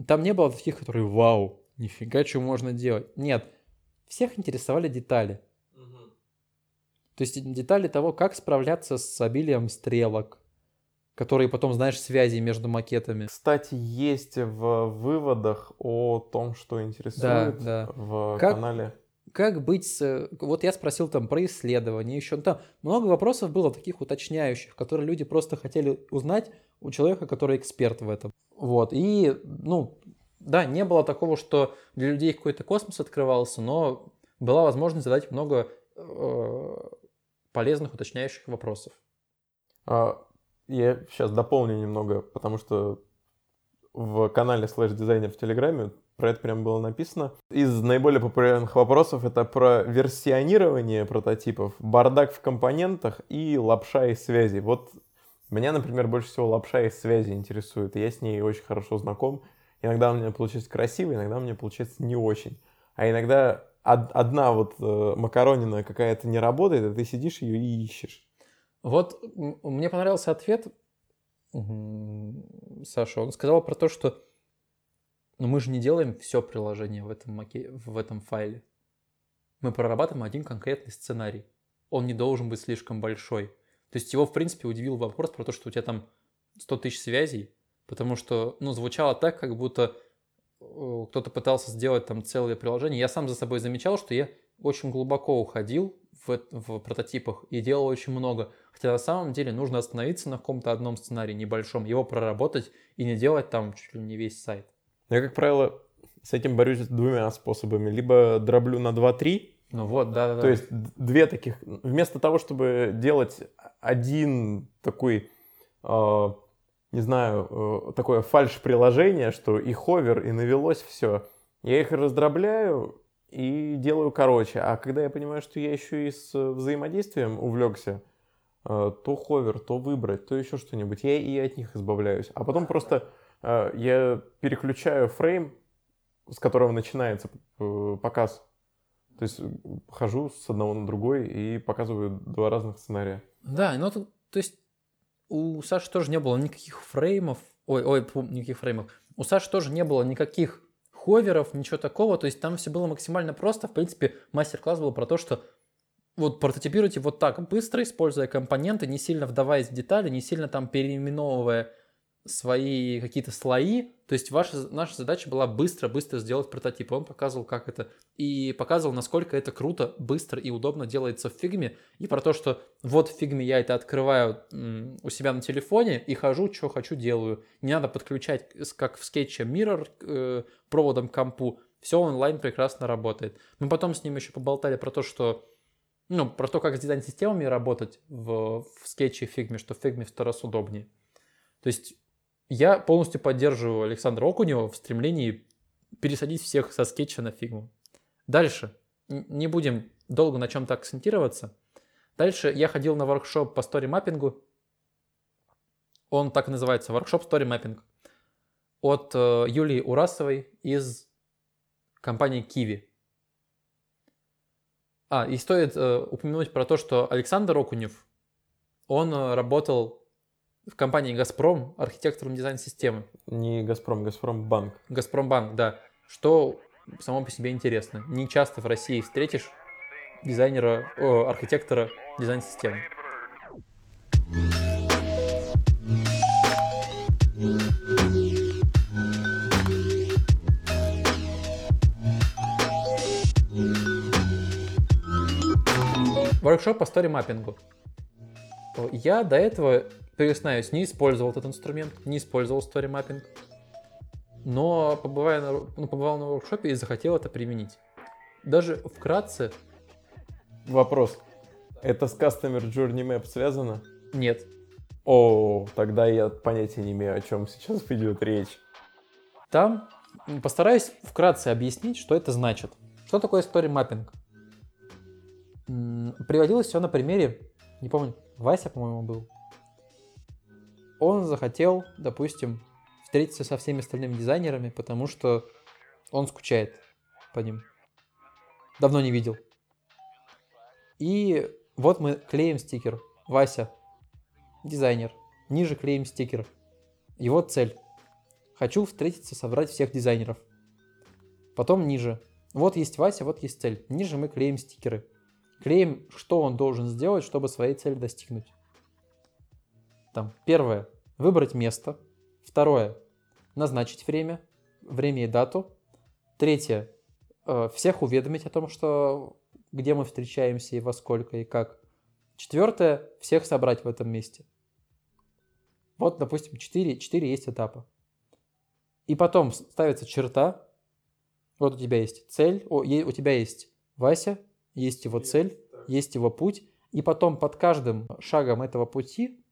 S3: Там не было таких, которые «Вау, нифига, что можно делать». Нет, всех интересовали детали. То есть детали того, как справляться с обилием стрелок, которые потом знаешь связи между макетами.
S2: Кстати, есть в выводах о том, что интересует
S3: да.
S2: в
S3: Как-
S2: канале.
S3: Как быть с... Вот я спросил там про исследования, еще там много вопросов было таких уточняющих, которые люди просто хотели узнать у человека, который эксперт в этом. Вот, и, ну, да, не было такого, что для людей какой-то космос открывался, но была возможность задать много э, полезных уточняющих вопросов.
S2: А, Я сейчас дополню немного, потому что в канале слэш дизайнер в Телеграме про это прям было написано. Из наиболее популярных вопросов это про версионирование прототипов, бардак в компонентах и лапша из связи. Вот меня, например, больше всего лапша из связи интересует, я с ней очень хорошо знаком. Иногда у меня получается красиво, иногда у меня получается не очень. А иногда од- одна вот э, макаронина какая-то не работает, и ты сидишь ее и ищешь.
S3: Вот мне понравился ответ Саша. Он сказал про то, что ну, мы же не делаем все приложение в этом, маке... в этом файле. Мы прорабатываем один конкретный сценарий. Он не должен быть слишком большой. То есть его, в принципе, удивил вопрос про то, что у тебя там 100 тысяч связей, потому что, ну, звучало так, как будто э, кто-то пытался сделать там целое приложение. Я сам за собой замечал, что я очень глубоко уходил в, в прототипах и делал очень много. Хотя на самом деле нужно остановиться на каком-то одном сценарии небольшом, его проработать и не делать там чуть ли не весь сайт.
S2: Я, как правило, с этим борюсь двумя способами. Либо дроблю на 2-3,
S3: Ну вот, да-да-да.
S2: то есть две таких... Вместо того, чтобы делать один такой, э, не знаю, э, такое фальш-приложение, что и ховер, и навелось все, я их раздробляю и делаю короче. А когда я понимаю, что я еще и с взаимодействием увлекся, э, то ховер, то выбрать, то еще что-нибудь, я и от них избавляюсь. А потом просто я переключаю фрейм, с которого начинается э, показ. То есть э, хожу с одного на другой и показываю два разных сценария.
S3: Да, ну то, то есть у Саши тоже не было никаких фреймов, ой, ой, никаких фреймов. У Саши тоже не было никаких ховеров, ничего такого, то есть там все было максимально просто. В принципе, мастер-класс был про то, что вот прототипируйте вот так быстро, используя компоненты, не сильно вдаваясь в детали, не сильно там переименовывая свои какие-то слои. То есть ваша, наша задача была быстро-быстро сделать прототип. Он показывал, как это. И показывал, насколько это круто, быстро и удобно делается в фигме. И про то, что вот в фигме я это открываю у себя на телефоне и хожу, что хочу, делаю. Не надо подключать, как в скетче, mirror э, проводом к компу. Все онлайн прекрасно работает. Мы потом с ним еще поболтали про то, что ну, про то, как с дизайн-системами работать в, в скетче и фигме, что в фигме в сто раз удобнее. То есть я полностью поддерживаю Александра Окунева в стремлении пересадить всех со скетча на фигму. Дальше. Не будем долго на чем-то акцентироваться. Дальше я ходил на воркшоп по story mapping у. Он так и называется, воркшоп story mapping. От э, Юлии Урасовой из компании Kiwi. А, и стоит э, упомянуть про то, что Александр Окунев, он э, работал в компании «Газпром» архитектором дизайн-системы.
S2: Не Газпром, Газпромбанк.
S3: «Газпромбанк», да. Что само по себе интересно. Не часто в России встретишь дизайнера, о, архитектора дизайн-системы. Воркшоп по story mapping у. Я до этого, признаюсь, не использовал этот инструмент, не использовал story mapping, но побывая на, ну, побывал на воркшопе и захотел это применить. Даже вкратце
S2: Вопрос. Это с Customer Journey Map связано?
S3: нет.
S2: О, тогда я понятия не имею, о чем сейчас идет речь.
S3: Там постараюсь вкратце объяснить, что это значит. Что такое story mapping? Приводилось все на примере, не помню, Вася, по-моему, был. Он захотел, допустим, встретиться со всеми остальными дизайнерами, потому что он скучает по ним. Давно не видел. И вот мы клеим стикер. Вася, дизайнер. Ниже клеим стикер. Его цель. Хочу встретиться, собрать всех дизайнеров. Потом ниже. Вот есть Вася, вот есть цель. Ниже мы клеим стикеры. Клеим, что он должен сделать, чтобы своей цели достигнуть. Там, первое. Выбрать место. Второе. Назначить время. Время и дату. Третье. э, Всех уведомить о том, что где мы встречаемся и во сколько и как. Четвертое. Всех собрать в этом месте. Вот, допустим, 4, 4 есть этапа. И потом ставится черта. Вот у тебя есть цель, о, е- у тебя есть Вася, есть его цель, есть его путь. И потом под каждым шагом этого пути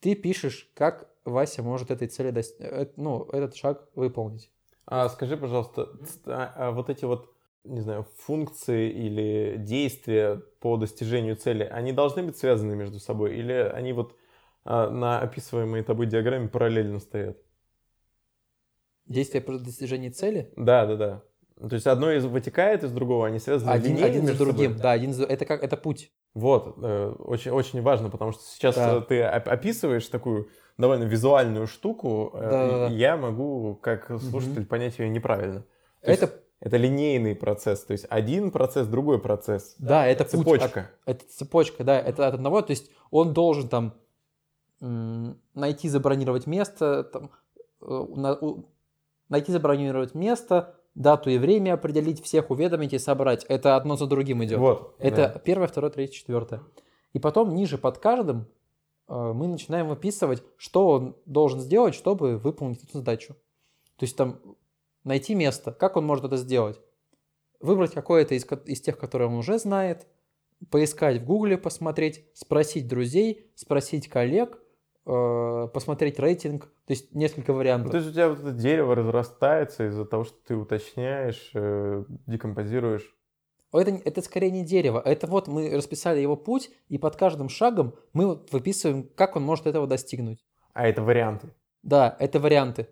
S3: ты пишешь, как Вася может этой цели, дос- э, ну, этот шаг выполнить.
S2: А скажи, пожалуйста, а- а вот эти вот, не знаю, функции или действия по достижению цели, они должны быть связаны между собой или они вот а, на описываемой тобой диаграмме параллельно стоят?
S3: Действие по достижению цели
S2: Да, да, да. То есть одно из вытекает из другого, они связаны
S3: один, один
S2: между собой?
S3: другим. Да, один это как это путь.
S2: Вот, э, очень, очень важно, потому что сейчас
S3: Да.
S2: э, ты оп- описываешь такую довольно визуальную штуку, э,
S3: Да-да-да.
S2: и я могу, как слушатель, понять ее неправильно. То
S3: Это
S2: есть это линейный процесс, то есть один процесс, другой процесс.
S3: да, это путь.
S2: Цепочка.
S3: Это цепочка, да, это от одного, то есть он должен там найти, забронировать место, там, найти, забронировать место, дату и время определить, всех уведомить и собрать. Это одно за другим идет.
S2: Вот.
S3: Это
S2: да.
S3: первое, второе, третье, четвертое. И потом ниже под каждым э, мы начинаем выписывать, что он должен сделать, чтобы выполнить эту задачу. То есть там найти место, как он может это сделать. Выбрать какое-то из, из тех, которые он уже знает, поискать в гугле, посмотреть, спросить друзей, спросить коллег, посмотреть рейтинг, то есть несколько
S2: Ну,
S3: вариантов.
S2: то есть у тебя вот это дерево разрастается из-за того, что ты уточняешь, э, декомпозируешь.
S3: Это, это скорее не дерево. Это вот мы расписали его путь, и под каждым шагом мы вот выписываем, как он может этого достигнуть.
S2: А это варианты.
S3: Да, это варианты.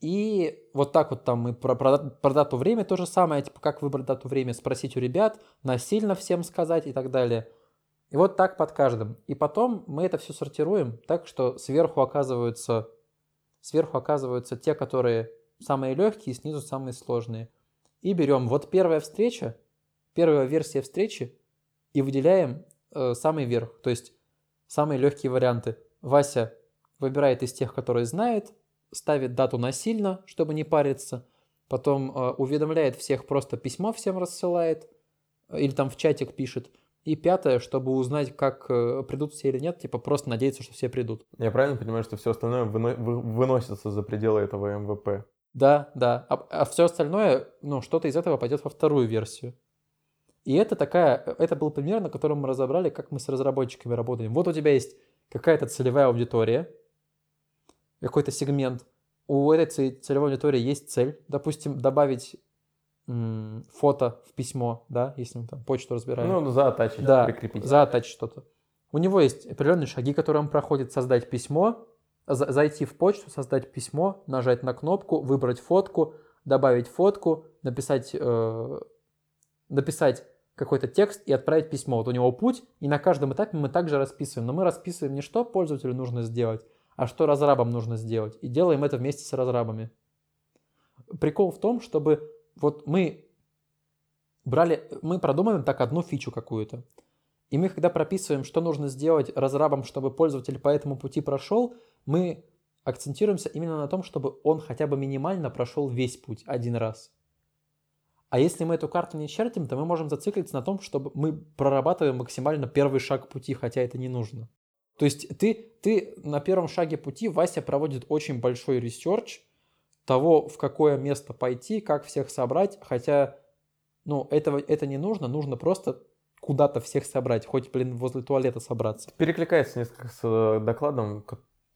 S3: И вот так вот там мы про, про, про дату время то же самое, типа как выбрать дату время, спросить у ребят, насильно всем сказать и так далее. И вот так под каждым. И потом мы это все сортируем так, что сверху оказываются, сверху оказываются те, которые самые легкие, снизу самые сложные. И берем вот первая встреча, первая версия встречи и выделяем э, самый верх, то есть самые легкие варианты. Вася выбирает из тех, которые знает, ставит дату насильно, чтобы не париться, потом э, уведомляет всех, просто письмо всем рассылает, э, или там в чатик пишет. И пятое, чтобы узнать, как э, придут все или нет, типа просто надеяться, что все придут.
S2: Я правильно понимаю, что все остальное выно- вы- выносится за пределы этого МВП?
S3: Да, да. А, все остальное, ну, что-то из этого пойдет во вторую версию. И это такая, это был пример, на котором мы разобрали, как мы с разработчиками работаем. Вот у тебя есть какая-то целевая аудитория, какой-то сегмент. У этой це- целевой аудитории есть цель, допустим, добавить фото в письмо, да, если мы там почту разбираем.
S2: Ну, заатачить,
S3: Да,
S2: прикрепить.
S3: заатачить что-то. У него есть определенные шаги, которые он проходит. Создать письмо, за- зайти в почту, создать письмо, нажать на кнопку, выбрать фотку, добавить фотку, написать, э, написать какой-то текст и отправить письмо. Вот у него путь, и на каждом этапе мы также расписываем. Но мы расписываем не что пользователю нужно сделать, а что разрабам нужно сделать. И делаем это вместе с разрабами. Прикол в том, чтобы вот мы брали, мы продумываем так одну фичу какую-то. И мы, когда прописываем, что нужно сделать разрабам, чтобы пользователь по этому пути прошел, мы акцентируемся именно на том, чтобы он хотя бы минимально прошел весь путь один раз. А если мы эту карту не чертим, то мы можем зациклиться на том, чтобы мы прорабатываем максимально первый шаг пути, хотя это не нужно. То есть ты, ты на первом шаге пути, Вася проводит очень большой ресерч того, в какое место пойти, как всех собрать, хотя ну, этого, это не нужно, нужно просто куда-то всех собрать, хоть, блин, возле туалета собраться.
S2: Перекликается несколько с э, докладом,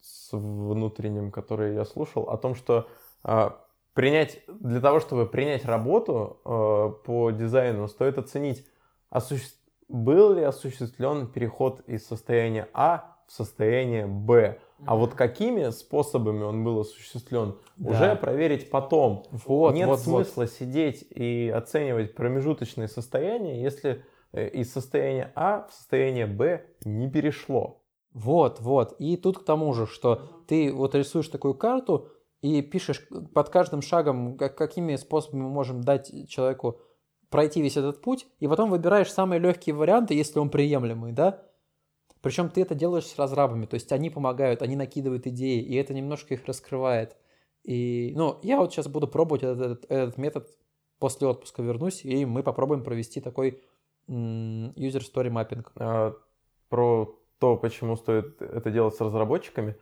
S2: с внутренним, который я слушал, о том, что а, принять, для того, чтобы принять работу э, по дизайну, стоит оценить, осуществ... был ли осуществлен переход из состояния А в состояние Б. А вот какими способами он был осуществлен,
S3: Да.
S2: уже проверить потом.
S3: Вот,
S2: Нет
S3: вот, вот.
S2: смысла сидеть и оценивать промежуточные состояния, если э, из состояния А в состояние Б не перешло.
S3: Вот, вот. И тут к тому же, что ты вот рисуешь такую карту и пишешь под каждым шагом, как, какими способами мы можем дать человеку пройти весь этот путь, и потом выбираешь самые легкие варианты, если он приемлемый, да? Причем ты это делаешь с разрабами, то есть они помогают, они накидывают идеи, и это немножко их раскрывает. И, ну, я вот сейчас буду пробовать этот, этот- этот метод после отпуска вернусь, и мы попробуем провести такой user story mapping.
S2: А, Про то, почему стоит это делать с разработчиками.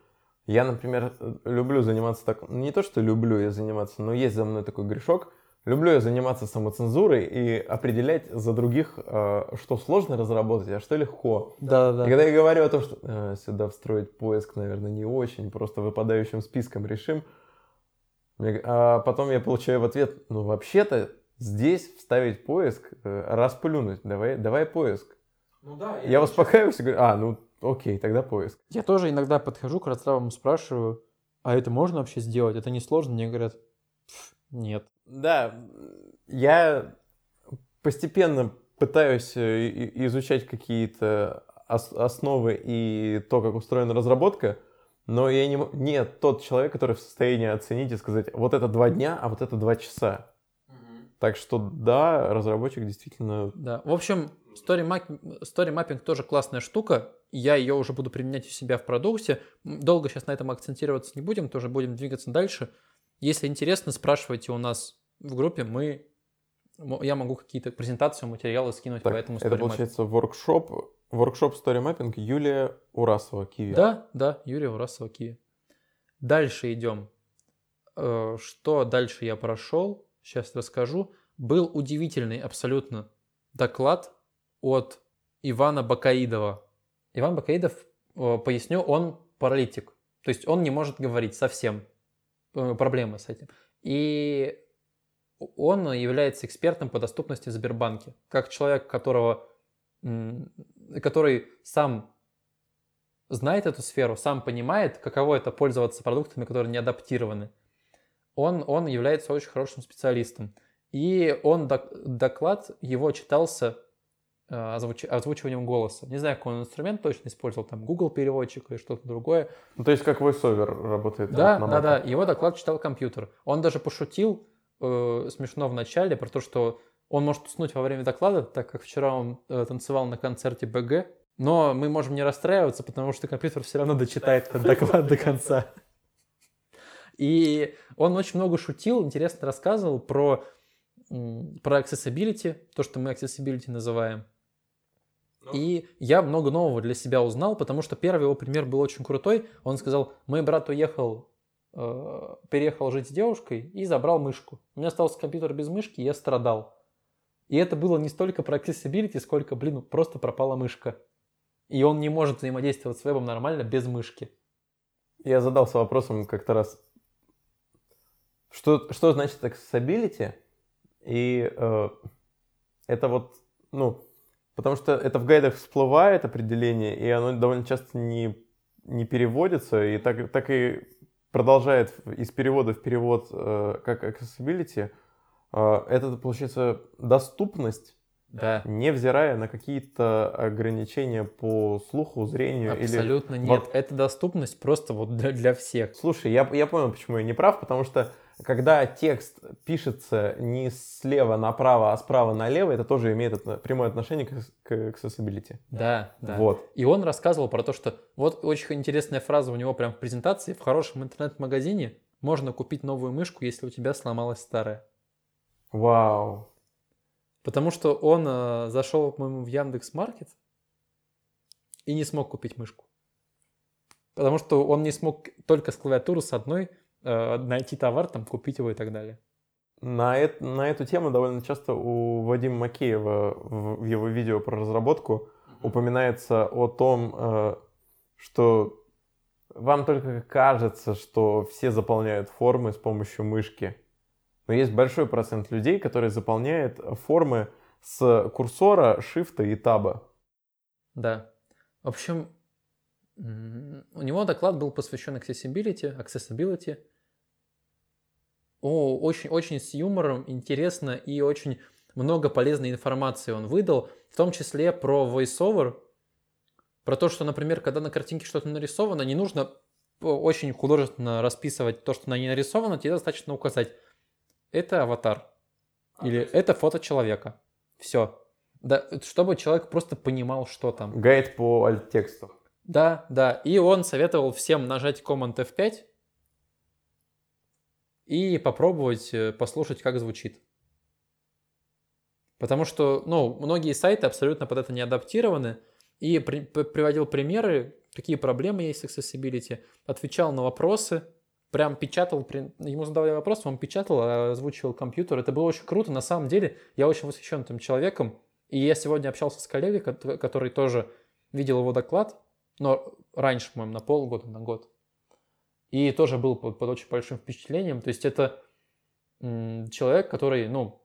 S2: Я, например, люблю заниматься так... Не то, что люблю я заниматься, но есть за мной такой грешок. Люблю я заниматься самоцензурой и определять за других, а, что сложно разработать, а что легко. И
S3: Да-да-да.
S2: когда я говорю о том, что «А, сюда встроить поиск, наверное, не очень, просто выпадающим списком решим, а потом я получаю в ответ, ну вообще-то здесь вставить поиск, э, расплюнуть, давай, давай поиск.
S3: Ну да,
S2: Я успокаиваюсь и говорю, а, ну окей, тогда поиск.
S3: Я тоже иногда подхожу к разрабам, спрашиваю, а это можно вообще сделать? Это не сложно? Мне говорят, «Пф, нет.
S2: Да, я постепенно пытаюсь э, изучать какие-то ос- основы и то, как устроена разработка, но я не, не тот человек, который в состоянии оценить и сказать, вот это два дня, а вот это два часа. Так что да, разработчик действительно...
S3: Да. В общем, story, map- story mapping тоже классная штука. Я ее уже буду применять у себя в продукте. Долго сейчас на этом акцентироваться не будем, тоже будем двигаться дальше. Если интересно, спрашивайте у нас в группе. Мы, я могу какие-то презентации, материалы скинуть
S2: Так,
S3: по этому
S2: это получается воркшоп, воркшоп Mapping Юлия Урасова, Киви.
S3: Да, да, Юрий Урасова, Киев. Дальше идем. Э, Что дальше я прошел, сейчас расскажу. Был удивительный абсолютно доклад от Ивана Бакаидова. Иван Бакаидов, э, поясню, он паралитик. То есть он не может говорить совсем. Э, Проблемы с этим. И он является экспертом по доступности в Сбербанке. Как человек, которого, который сам знает эту сферу, сам понимает, каково это пользоваться продуктами, которые не адаптированы, он, он является очень хорошим специалистом. И он, док- доклад его читался э, озвуч- озвучиванием голоса. Не знаю, какой он инструмент точно использовал, там Google переводчик или что-то другое.
S2: Ну, то есть как VoiceOver работает.
S3: Да, да, да. Его доклад читал компьютер. Он даже пошутил э, смешно в начале про то, что он может уснуть во время доклада, так как вчера он э, танцевал на концерте БГ. Но мы можем не расстраиваться, потому что компьютер все равно дочитает этот доклад до конца. И он очень много шутил, интересно рассказывал про, про accessibility, то, что мы accessibility называем. И я много нового для себя узнал, потому что первый его пример был очень крутой. Он сказал, мой брат уехал, переехал жить с девушкой и забрал мышку. У меня остался компьютер без мышки, и я страдал. И это было не столько про accessibility, сколько, блин, просто пропала мышка. И он не может взаимодействовать с вебом нормально без мышки.
S2: Я задался вопросом как-то раз, что, что значит accessibility? И э, это вот, ну, потому что это в гайдах всплывает определение, и оно довольно часто не, не переводится, и так, так и продолжает из перевода в перевод э, как accessibility. Э, это, получается, доступность,
S3: Да.
S2: невзирая на какие-то ограничения по слуху, зрению или
S3: Абсолютно нет.
S2: вот-
S3: Это доступность просто вот для, для всех.
S2: Слушай, я, я понял, почему я не прав, потому что когда текст пишется не слева направо, а справа налево, это тоже имеет прямое отношение к, к accessibility.
S3: Да, да.
S2: Вот.
S3: И он рассказывал про то, что вот очень интересная фраза у него прям в презентации. В хорошем интернет-магазине можно купить новую мышку, если у тебя сломалась старая.
S2: Вау.
S3: Потому что он э, зашел, по-моему, в Яндекс Маркет и не смог купить мышку. Потому что он не смог только с клавиатуры с одной найти товар, там, купить его и так далее.
S2: На, эт- на эту тему довольно часто у Вадима Макеева в, его видео про разработку упоминается о том, э, что вам только кажется, что все заполняют формы с помощью мышки. Но есть большой процент людей, которые заполняют формы с курсора, шифта и таба.
S3: Да. В общем, у него доклад был посвящен accessibility, accessibility. О, очень, очень с юмором, интересно и очень много полезной информации он выдал, в том числе про voiceover, про то, что, например, когда на картинке что-то нарисовано, не нужно о- очень художественно расписывать то, что на ней нарисовано, тебе достаточно указать, это аватар или это фото человека. Все. Да, чтобы человек просто понимал, что там.
S2: Гайд по альт-тексту.
S3: Да, да. И он советовал всем нажать Command F5 и попробовать э, послушать, как звучит. Потому что, ну, многие сайты абсолютно под это не адаптированы. И при- приводил примеры, какие проблемы есть с accessibility, отвечал на вопросы, прям печатал, ему задавали вопрос, он печатал, а озвучивал компьютер. Это было очень круто. На самом деле, я очень восхищен этим человеком. И я сегодня общался с коллегой, кот- который тоже видел его доклад, но раньше, по-моему, на полгода, на год. И тоже был под, под очень большим впечатлением. То есть это человек, который, ну,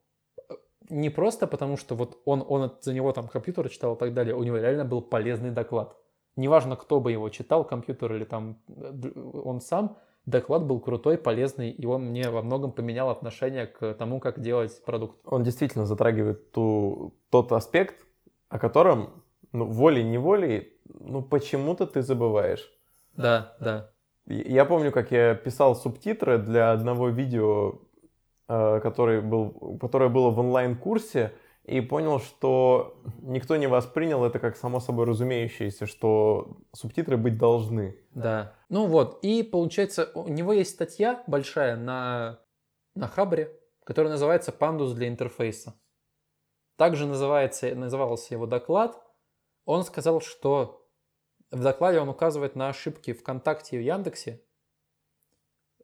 S3: не просто потому, что вот он, он за него там компьютер читал и так далее, у него реально был полезный доклад. Неважно, кто бы его читал, компьютер или там э, он сам, доклад был крутой, полезный, и он мне во многом поменял отношение к тому, как делать продукт.
S2: Он действительно затрагивает ту, тот аспект, о котором, ну, волей-неволей, ну, почему-то ты забываешь.
S3: Да, да.
S2: Я помню, как я писал субтитры для одного видео, э, который был, которое было в онлайн-курсе, и понял, что никто не воспринял это как само собой разумеющееся, что субтитры быть должны.
S3: Да. Ну вот, и получается, у него есть статья большая на, на Хабре, которая называется «Пандус для интерфейса». Также называется, назывался его доклад. Он сказал, что в докладе он указывает на ошибки ВКонтакте и в Яндексе,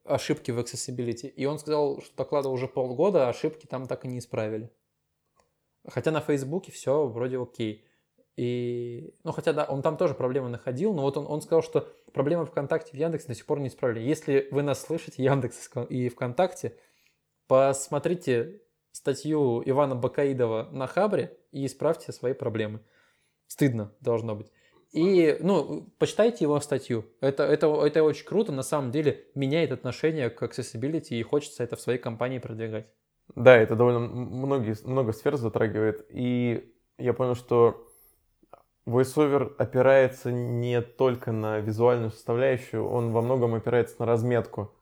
S3: ошибки в accessibility. И он сказал, что доклада уже полгода, а ошибки там так и не исправили. Хотя на Фейсбуке все вроде окей. И, ну, хотя, да, он там тоже проблемы находил, но вот он, он сказал, что проблемы ВКонтакте в Яндексе до сих пор не исправили. Если вы нас слышите, Яндекс и ВКонтакте, посмотрите статью Ивана Бакаидова на Хабре и исправьте свои проблемы. Стыдно должно быть. И, ну, почитайте его статью. Это, это, это очень круто, на самом деле меняет отношение к accessibility, и хочется это в своей компании продвигать.
S2: Да, это довольно многие, много сфер затрагивает. И я понял, что VoiceOver опирается не только на визуальную составляющую, он во многом опирается на разметку.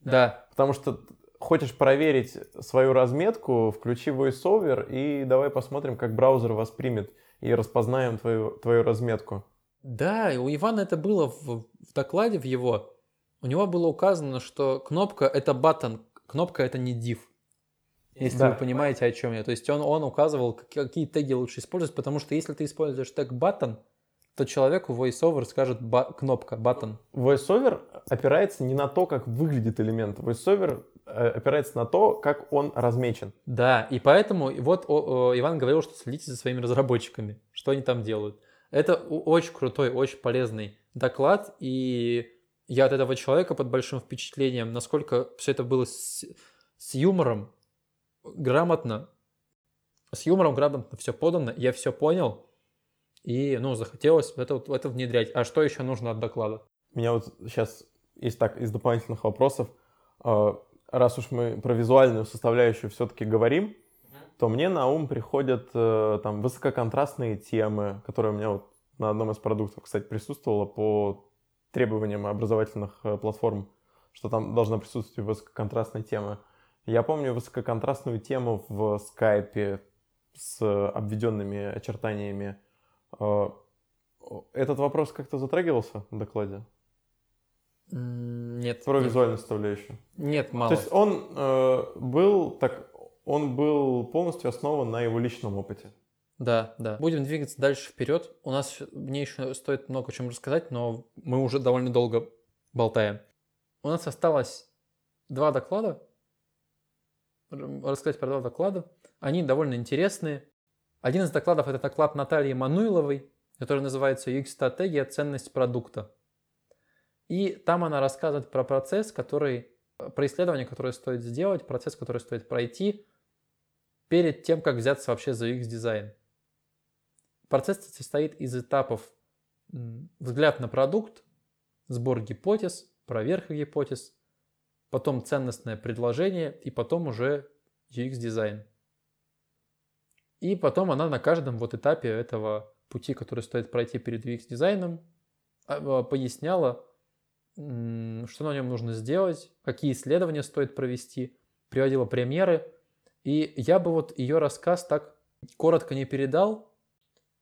S3: Да,
S2: Потому что хочешь проверить свою разметку, включи VoiceOver и давай посмотрим, как браузер воспримет и распознаем твою, твою разметку.
S3: Да, у Ивана это было в, в докладе в его. У него было указано, что кнопка это button, кнопка это не div. Если
S2: Да.
S3: вы понимаете, о чем я. То есть он, он указывал, как- какие теги лучше использовать, потому что если ты используешь тег button, то человеку voiceover скажет ба- кнопка button.
S2: VoiceOver опирается не на то, как выглядит элемент. VoiceOver опирается на то, как он размечен.
S3: Да, и поэтому вот о- о, Иван говорил, что следите за своими разработчиками, что они там делают. Это очень крутой, очень полезный доклад, и я от этого человека под большим впечатлением, насколько все это было с, с юмором, грамотно, с юмором грамотно все подано, я все понял, и, ну, захотелось это, это внедрять. А что еще нужно от доклада?
S2: Меня вот сейчас есть так из дополнительных вопросов. Раз уж мы про визуальную составляющую все-таки говорим, то мне на ум приходят э, там высококонтрастные темы, которые у меня вот на одном из продуктов, кстати, присутствовало по требованиям образовательных э, платформ. что там должна присутствовать высококонтрастная тема. Я помню высококонтрастную тему в скайпе с обведенными очертаниями. Э, этот вопрос как-то затрагивался в докладе?
S3: Нет.
S2: Про
S3: нет.
S2: визуальную составляющую.
S3: Нет, мало.
S2: То есть он э, был так, он был полностью основан на его личном опыте.
S3: Да, да. Будем двигаться дальше вперед. У нас мне еще стоит много о чем рассказать, но мы уже довольно долго болтаем. У нас осталось два доклада. Рассказать про два доклада. Они довольно интересные. Один из докладов это доклад Натальи Мануиловой, который называется UX-стратегия ценность продукта. И там она рассказывает про процесс, который, про исследование, которое стоит сделать, процесс, который стоит пройти перед тем, как взяться вообще за UX-дизайн. Процесс состоит из этапов взгляд на продукт, сбор гипотез, проверка гипотез, потом ценностное предложение и потом уже UX-дизайн. И потом она на каждом вот этапе этого пути, который стоит пройти перед UX-дизайном, а, а, поясняла, что на нем нужно сделать, какие исследования стоит провести, приводила примеры. И я бы вот ее рассказ так коротко не передал.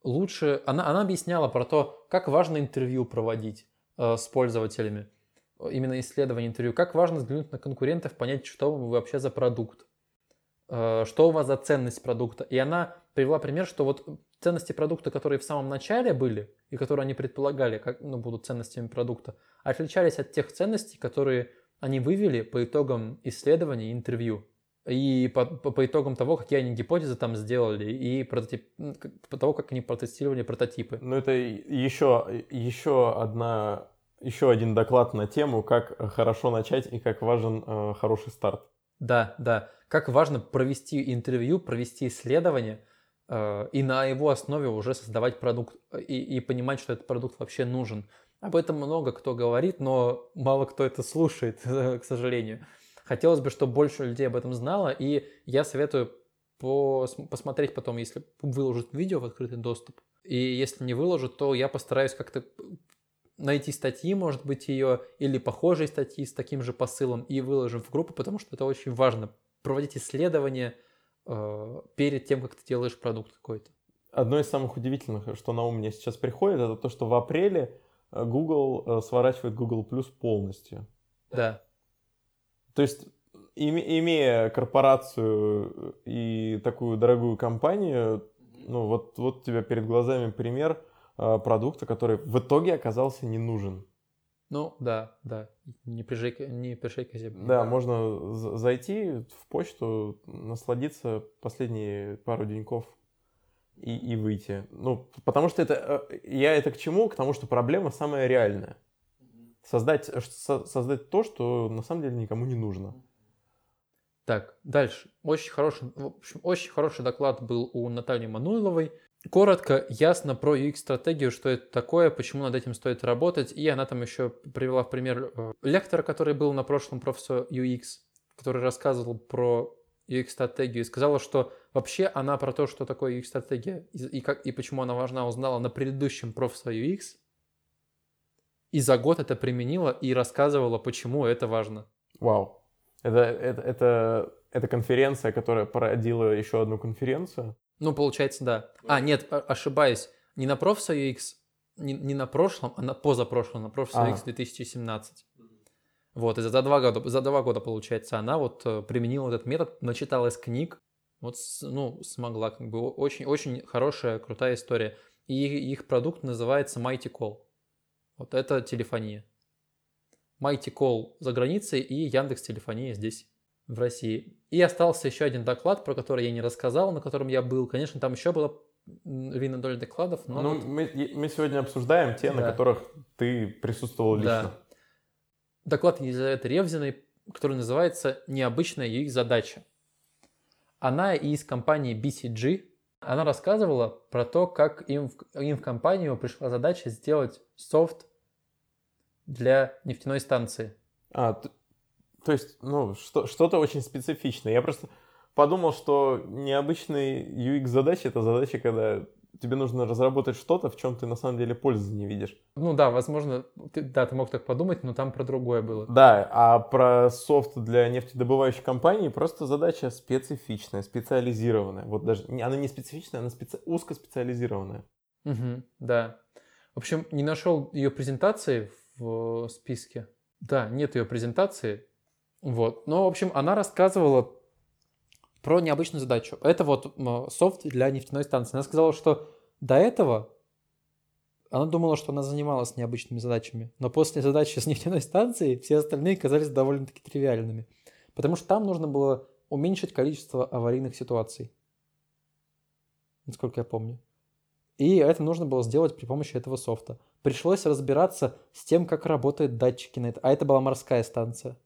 S3: Лучше она, она объясняла про то, как важно интервью проводить э, с пользователями, именно исследование интервью, как важно взглянуть на конкурентов, понять, что вы вообще за продукт, э, что у вас за ценность продукта. И она привела пример, что вот ценности продукта, которые в самом начале были, и которые они предполагали, как ну, будут ценностями продукта, отличались от тех ценностей, которые они вывели по итогам исследований, интервью. И по, по, по итогам того, какие они гипотезы там сделали, и прототип, по того, как они протестировали прототипы.
S2: Ну, это еще, еще одна, еще один доклад на тему, как хорошо начать и как важен э, хороший старт.
S3: Да, да. Как важно провести интервью, провести исследование, и на его основе уже создавать продукт э, и, и понимать, что этот продукт вообще нужен. Об этом много кто говорит, но мало кто это слушает, к сожалению. Хотелось бы, чтобы больше людей об этом знало, и я советую пос- посмотреть потом, если выложат видео в открытый доступ. И если не выложат, то я постараюсь как-то найти статьи, может быть, ее, или похожие статьи с таким же посылом и выложим в группу, потому что это очень важно. Проводить исследования э, перед тем, как ты делаешь продукт какой-то.
S2: Одно из самых удивительных, что на ум мне сейчас приходит, это то, что в апреле э, Google э, сворачивает Google Plus полностью.
S3: Да.
S2: То есть, име- имея корпорацию и такую дорогую компанию, ну вот, вот у тебя перед глазами пример э, продукта, который в итоге оказался не нужен.
S3: Ну, да, да. Не прижей, не прижей к земле.
S2: Да, можно зайти в почту, насладиться последние пару деньков и, и выйти. Ну, потому что это... э, Я это к чему? К тому, что проблема самая реальная. Создать, э, со- создать то, что на самом деле никому не нужно.
S3: Так, дальше. Очень хороший, в общем, очень хороший доклад был у Натальи Мануиловой. Коротко, ясно про UX-стратегию, что это такое, почему над этим стоит работать. И она там еще привела в пример э, лектора, который был на прошлом профессор UX, который рассказывал про UX-стратегию и сказала, что вообще она про то, что такое UX-стратегия и, как, и почему она важна, узнала на предыдущем профессор UX. И за год это применила и рассказывала, почему это важно.
S2: Вау. Это, это, это, это конференция, которая породила еще одну конференцию.
S3: Ну, получается, да. А, нет, о- ошибаюсь. Не на профессор UX, не, не на прошлом, а на позапрошлом, на профессор
S2: А.
S3: UX 2017. Вот, и за два года, за два года, получается, она вот э, применила этот метод, начиталась книг, вот, ну, смогла, как бы, очень-очень хорошая, крутая история. И их продукт называется Mighty Call. Вот это телефония. Mighty Call за границей и Яндекс Телефония здесь, в России. И остался еще один доклад, про который я не рассказал, на котором я был. Конечно, там еще было львиная доля докладов, но...
S2: Ну,
S3: вот-
S2: мы, мы сегодня обсуждаем те, на
S3: Да.
S2: которых ты присутствовал лично.
S3: Да. Доклад Елизаветы Ревзиной, который называется «Необычная UX-задача». Она из компании BCG. Она рассказывала про то, как им в, им в компанию пришла задача сделать софт для нефтяной станции.
S2: А, то есть, ну, что, что-то очень специфичное. Я просто подумал, что необычный UX-задача — это задача, когда тебе нужно разработать что-то, в чем ты на самом деле пользы не видишь.
S3: Ну да, возможно, ты, да, ты мог так подумать, но там про другое было.
S2: Да, а про софт для нефтедобывающей компании просто задача специфичная, специализированная. Вот даже она не специфичная, она специ... узкоспециализированная.
S3: Мгм, да. В общем, не нашел ее презентации в списке. Да, нет ее презентации. Вот. Но, в общем, она рассказывала про необычную задачу. Это вот софт для нефтяной станции. Она сказала, что до этого она думала, что она занималась необычными задачами. Но после задачи с нефтяной станцией все остальные казались довольно-таки тривиальными. Потому что там нужно было уменьшить количество аварийных ситуаций. Насколько я помню. И это нужно было сделать при помощи этого софта. Пришлось разбираться с тем, как работают датчики на это. А это была морская станция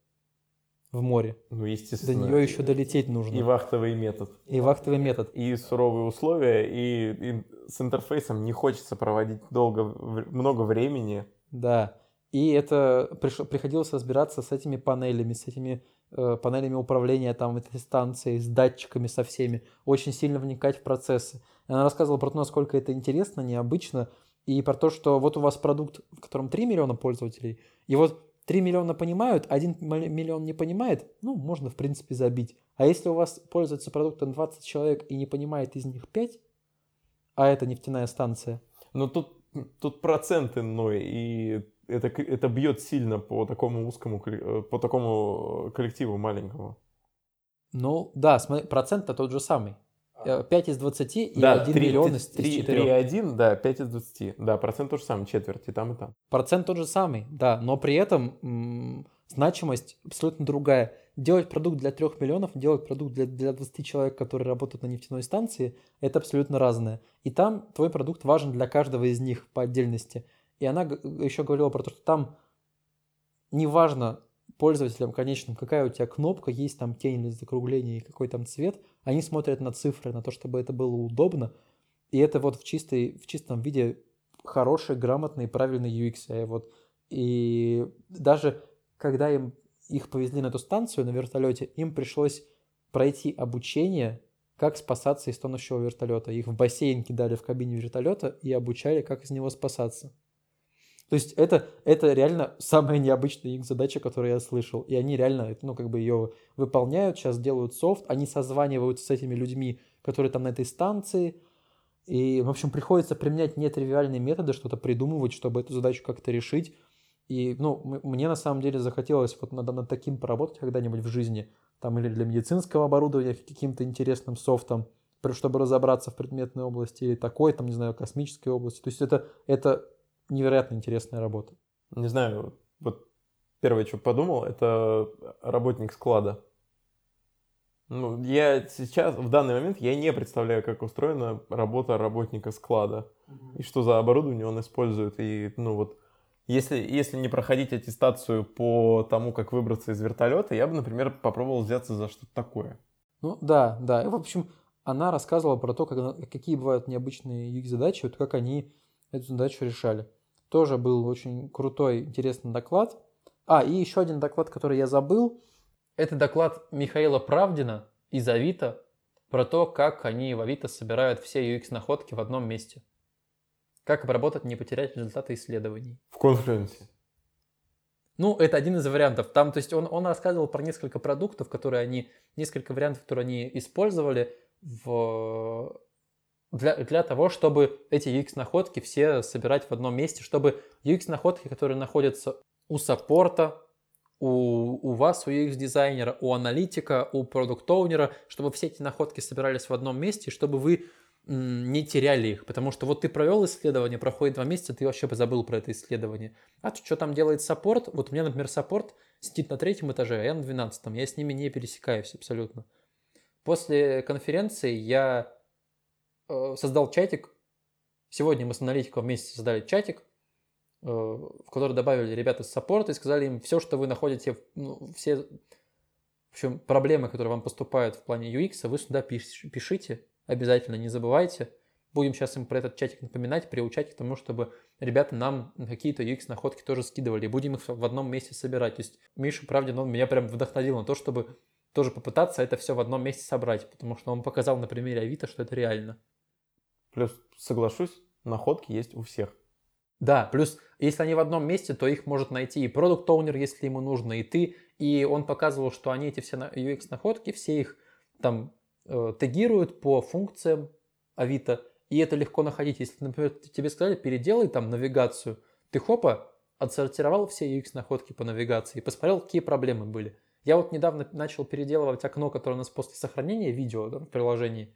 S3: в море.
S2: Ну,
S3: До
S2: естественно.
S3: нее еще долететь нужно.
S2: И вахтовый метод.
S3: И вахтовый метод.
S2: И суровые условия, и, и с интерфейсом не хочется проводить долго, много времени.
S3: Да. И это приш- приходилось разбираться с этими панелями, с этими э, панелями управления там этой станцией, с датчиками, со всеми. Очень сильно вникать в процессы. И Она рассказывала про то, насколько это интересно, необычно, и про то, что вот у вас продукт, в котором 3 миллиона пользователей, и вот 3 миллиона понимают, 1 миллион не понимает, ну, можно, в принципе, забить. А если у вас пользуется продуктом 20 человек и не понимает из них 5, а это нефтяная станция,
S2: Но тут, тут процент иной, и это, это бьет сильно по такому узкому, э, по такому коллективу маленькому.
S3: Ну, да, процент-то тот же самый. Э, 5 из 20 и
S2: да,
S3: 1
S2: три-
S3: миллион
S2: три-
S3: из, из
S2: три-
S3: 4.
S2: 3,1, да, 5 из 20. Да, процент тот же самый, четверть, и там, и там.
S3: Процент тот же самый, да, но при этом м, значимость абсолютно другая. Делать продукт для 3 миллионов, делать продукт для, для 20 человек, которые работают на нефтяной станции, это абсолютно разное. И там твой продукт важен для каждого из них по отдельности. И она еще говорила про то, что там неважно пользователям конечным, какая у тебя кнопка, есть там тень или закругление, и какой там цвет, они смотрят на цифры, на то, чтобы это было удобно. И это вот в, чистой, в чистом виде хороший, грамотный, правильный UX. И Вот. И даже когда им, их повезли на эту станцию на вертолете, им пришлось пройти обучение, как спасаться из тонущего вертолета. Их в бассейн кидали в кабине вертолета и обучали, как из него спасаться. То есть это, это реально самая необычная их задача, которую я слышал. И они реально, ну, как бы ее выполняют, сейчас делают софт, они созваниваются с этими людьми, которые там на этой станции. И, в общем, приходится применять нетривиальные методы, что-то придумывать, чтобы эту задачу как-то решить. И, ну, мне на самом деле захотелось вот над, над таким поработать когда-нибудь в жизни. Там или для медицинского оборудования каким-то интересным софтом, чтобы разобраться в предметной области, или такой, там, не знаю, космической области. То есть это, это невероятно интересная работа.
S2: Не знаю, вот первое, что подумал, это работник склада. Ну, я сейчас, в данный момент, я не представляю, как устроена работа работника склада. И что за оборудование он использует. И, ну, вот, если, если не проходить аттестацию по тому, как выбраться из вертолета, я бы, например, попробовал взяться за что-то такое.
S3: Ну да, да. И, в общем, она рассказывала про то, как, какие бывают необычные UX-задачи, вот как они эту задачу решали. Тоже был очень крутой, интересный доклад. А, и еще один доклад, который я забыл. Это доклад Михаила Правдина из Авито про то, как они в Авито собирают все UX-находки в одном месте. Как обработать, не потерять результаты исследований.
S2: В конференции.
S3: Ну, это один из вариантов. Там, то есть он, он рассказывал про несколько продуктов, которые они, несколько вариантов, которые они использовали в, для, для того, чтобы эти UX-находки все собирать в одном месте, чтобы UX-находки, которые находятся у саппорта, у, у вас, у UX-дизайнера, у аналитика, у product owner а, чтобы все эти находки собирались в одном месте, чтобы вы не теряли их, потому что вот ты провел исследование, проходит два месяца, ты вообще забыл про это исследование. А то, что там делает саппорт, вот у меня, например, саппорт сидит на третьем этаже, а я на двенадцатом, я с ними не пересекаюсь абсолютно. После конференции я создал чатик, сегодня мы с аналитиком вместе создали чатик, э, в который добавили ребята с саппорта и сказали им все, что вы находите, ну, все, в общем, проблемы, которые вам поступают в плане UX, вы сюда пиш- пишите, обязательно не забывайте. Будем сейчас им про этот чатик напоминать, приучать к тому, чтобы ребята нам какие-то UX-находки тоже скидывали, будем их в одном месте собирать. То есть Миша Правдин, он меня прям вдохновил на то, чтобы тоже попытаться это все в одном месте собрать, потому что он показал на примере Авито, что это реально.
S2: Плюс, соглашусь, находки есть у всех.
S3: Да, плюс, если они в одном месте, то их может найти и продукт оунер если ему нужно, и ты. И он показывал, что они эти все UX-находки, все их там э, тегируют по функциям Авито, и это легко находить. Если, например, тебе сказали, переделай там навигацию, ты хопа, отсортировал все UX-находки по навигации посмотрел, какие проблемы были. Я вот недавно начал переделывать окно, которое у нас после сохранения видео да, в приложении.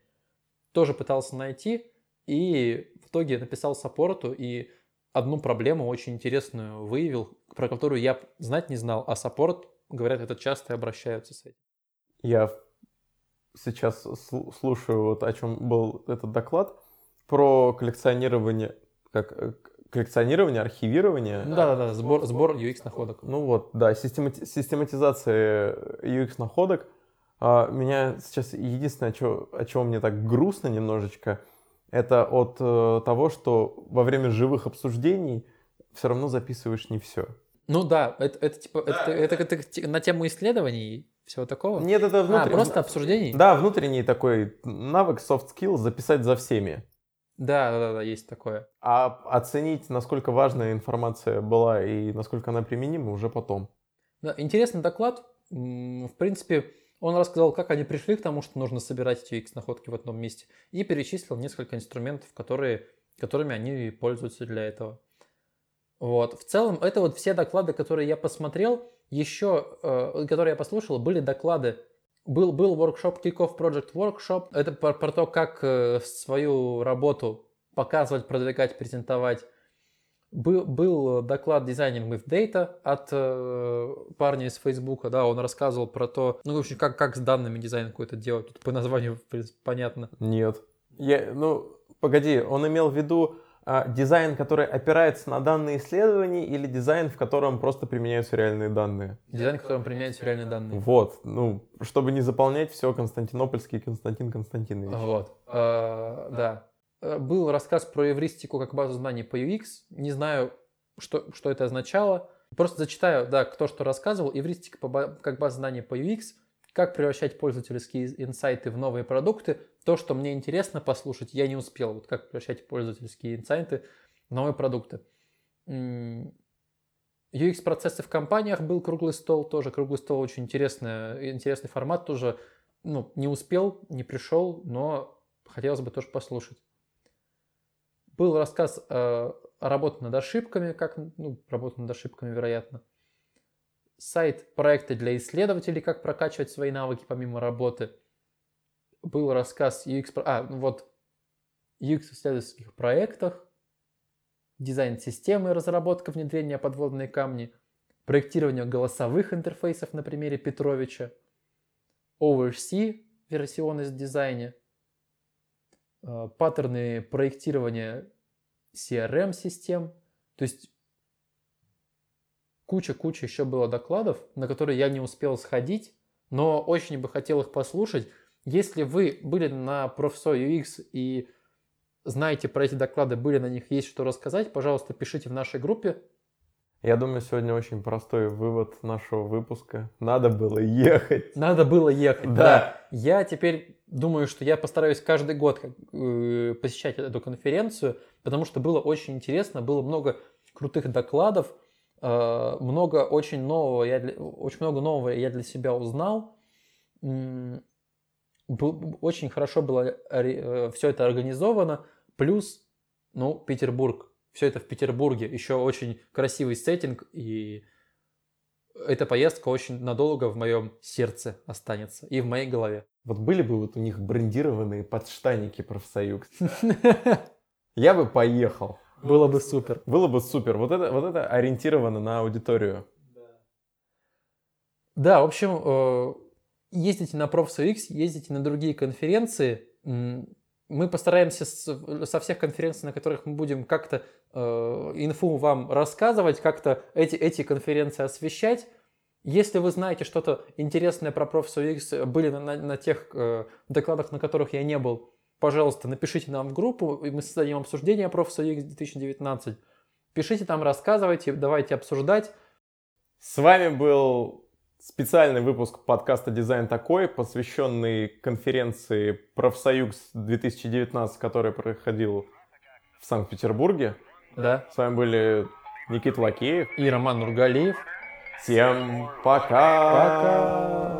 S3: Тоже пытался найти, и в итоге написал саппорту, и одну проблему очень интересную выявил, про которую я знать не знал, а саппорт, говорят, это часто обращаются с этим.
S2: Я сейчас слушаю, вот о чем был этот доклад, про коллекционирование, как э, коллекционирование, архивирование.
S3: Ну, да, да, да, сбор, сбор UX находок.
S2: Ну вот, да, системати- систематизация UX находок. А, меня сейчас единственное, о, о чем мне так грустно немножечко, это от э, того, что во время живых обсуждений все равно записываешь не все.
S3: Ну да, это, это типа да, это, это, это, на тему исследований всего такого.
S2: Нет, это внутренний.
S3: А, просто обсуждений?
S2: Да, внутренний такой навык, soft skill записать за всеми.
S3: Да, да, да, есть такое.
S2: А оценить, насколько важная информация была и насколько она применима, уже потом.
S3: Да, интересный доклад. В принципе, он рассказал, как они пришли к тому, что нужно собирать эти X-находки в одном месте, и перечислил несколько инструментов, которые, которыми они пользуются для этого. Вот. В целом, это вот все доклады, которые я посмотрел, еще, э, которые я послушал, были доклады. Был, был workshop, Kickoff Project Workshop. Это про, про то, как э, свою работу показывать, продвигать, презентовать. Был, был доклад Designing with Data от э, парня из Фейсбука, да, он рассказывал про то, ну, в общем, как, как с данными дизайн какой-то делать, тут по названию в принципе, понятно.
S2: Нет. Я, ну, погоди, он имел в виду а, дизайн, который опирается на данные исследований или дизайн, в котором просто применяются реальные данные?
S3: Дизайн, в котором применяются реальные данные.
S2: Вот, ну, чтобы не заполнять все Константинопольский Константин Константинович.
S3: Вот, а, да. Э, был рассказ про эвристику как базу знаний по UX. Не знаю, что, что это означало. Просто зачитаю, да, кто что рассказывал. Эвристика как база знаний по UX. Как превращать пользовательские инсайты в новые продукты. То, что мне интересно послушать, я не успел. Вот как превращать пользовательские инсайты в новые продукты. UX-процессы в компаниях был круглый стол, тоже круглый стол очень интересный, интересный формат, тоже ну, не успел, не пришел, но хотелось бы тоже послушать. Был рассказ э, о работе над ошибками, как, ну, работа над ошибками, вероятно. Сайт проекты для исследователей, как прокачивать свои навыки помимо работы. Был рассказ UX, а, ну вот, UX в исследовательских проектах, дизайн системы, разработка внедрения подводные камни, проектирование голосовых интерфейсов на примере Петровича, OverC, версионность дизайне, Э, паттерны проектирования CRM-систем. То есть куча-куча еще было докладов, на которые я не успел сходить, но очень бы хотел их послушать. Если вы были на профсо UX и знаете про эти доклады, были на них, есть что рассказать, пожалуйста, пишите в нашей группе.
S2: Я думаю, сегодня очень простой вывод нашего выпуска. Надо было ехать.
S3: Надо было ехать, да. да. Я теперь думаю, что я постараюсь каждый год э, посещать эту конференцию, потому что было очень интересно, было много крутых докладов, э, много очень нового, я для, очень много нового я для себя узнал. Очень хорошо было э, все это организовано, плюс, ну, Петербург. Все это в Петербурге, еще очень красивый сеттинг, и эта поездка очень надолго в моем сердце останется и в моей голове.
S2: Вот были бы вот у них брендированные подштанники профсоюз. Я бы поехал.
S3: Было бы супер.
S2: Было бы супер. Вот это, вот это ориентировано на аудиторию.
S3: Да, в общем, э, ездите на ProfSoX, ездите на другие конференции. Мы постараемся со всех конференций, на которых мы будем как-то э, инфу вам рассказывать, как-то эти, эти конференции освещать. Если вы знаете что-то интересное про профессор X, были на, на, на тех э, докладах, на которых я не был, пожалуйста, напишите нам в группу, и мы создадим обсуждение профессор X 2019. Пишите там, рассказывайте, давайте обсуждать.
S2: С вами был специальный выпуск подкаста «Дизайн такой», посвященный конференции «Профсоюз 2019», который проходил в Санкт-Петербурге.
S3: Да.
S2: С вами были Никита Лакеев.
S3: И Роман Нургалиев.
S2: Всем пока!
S3: Пока!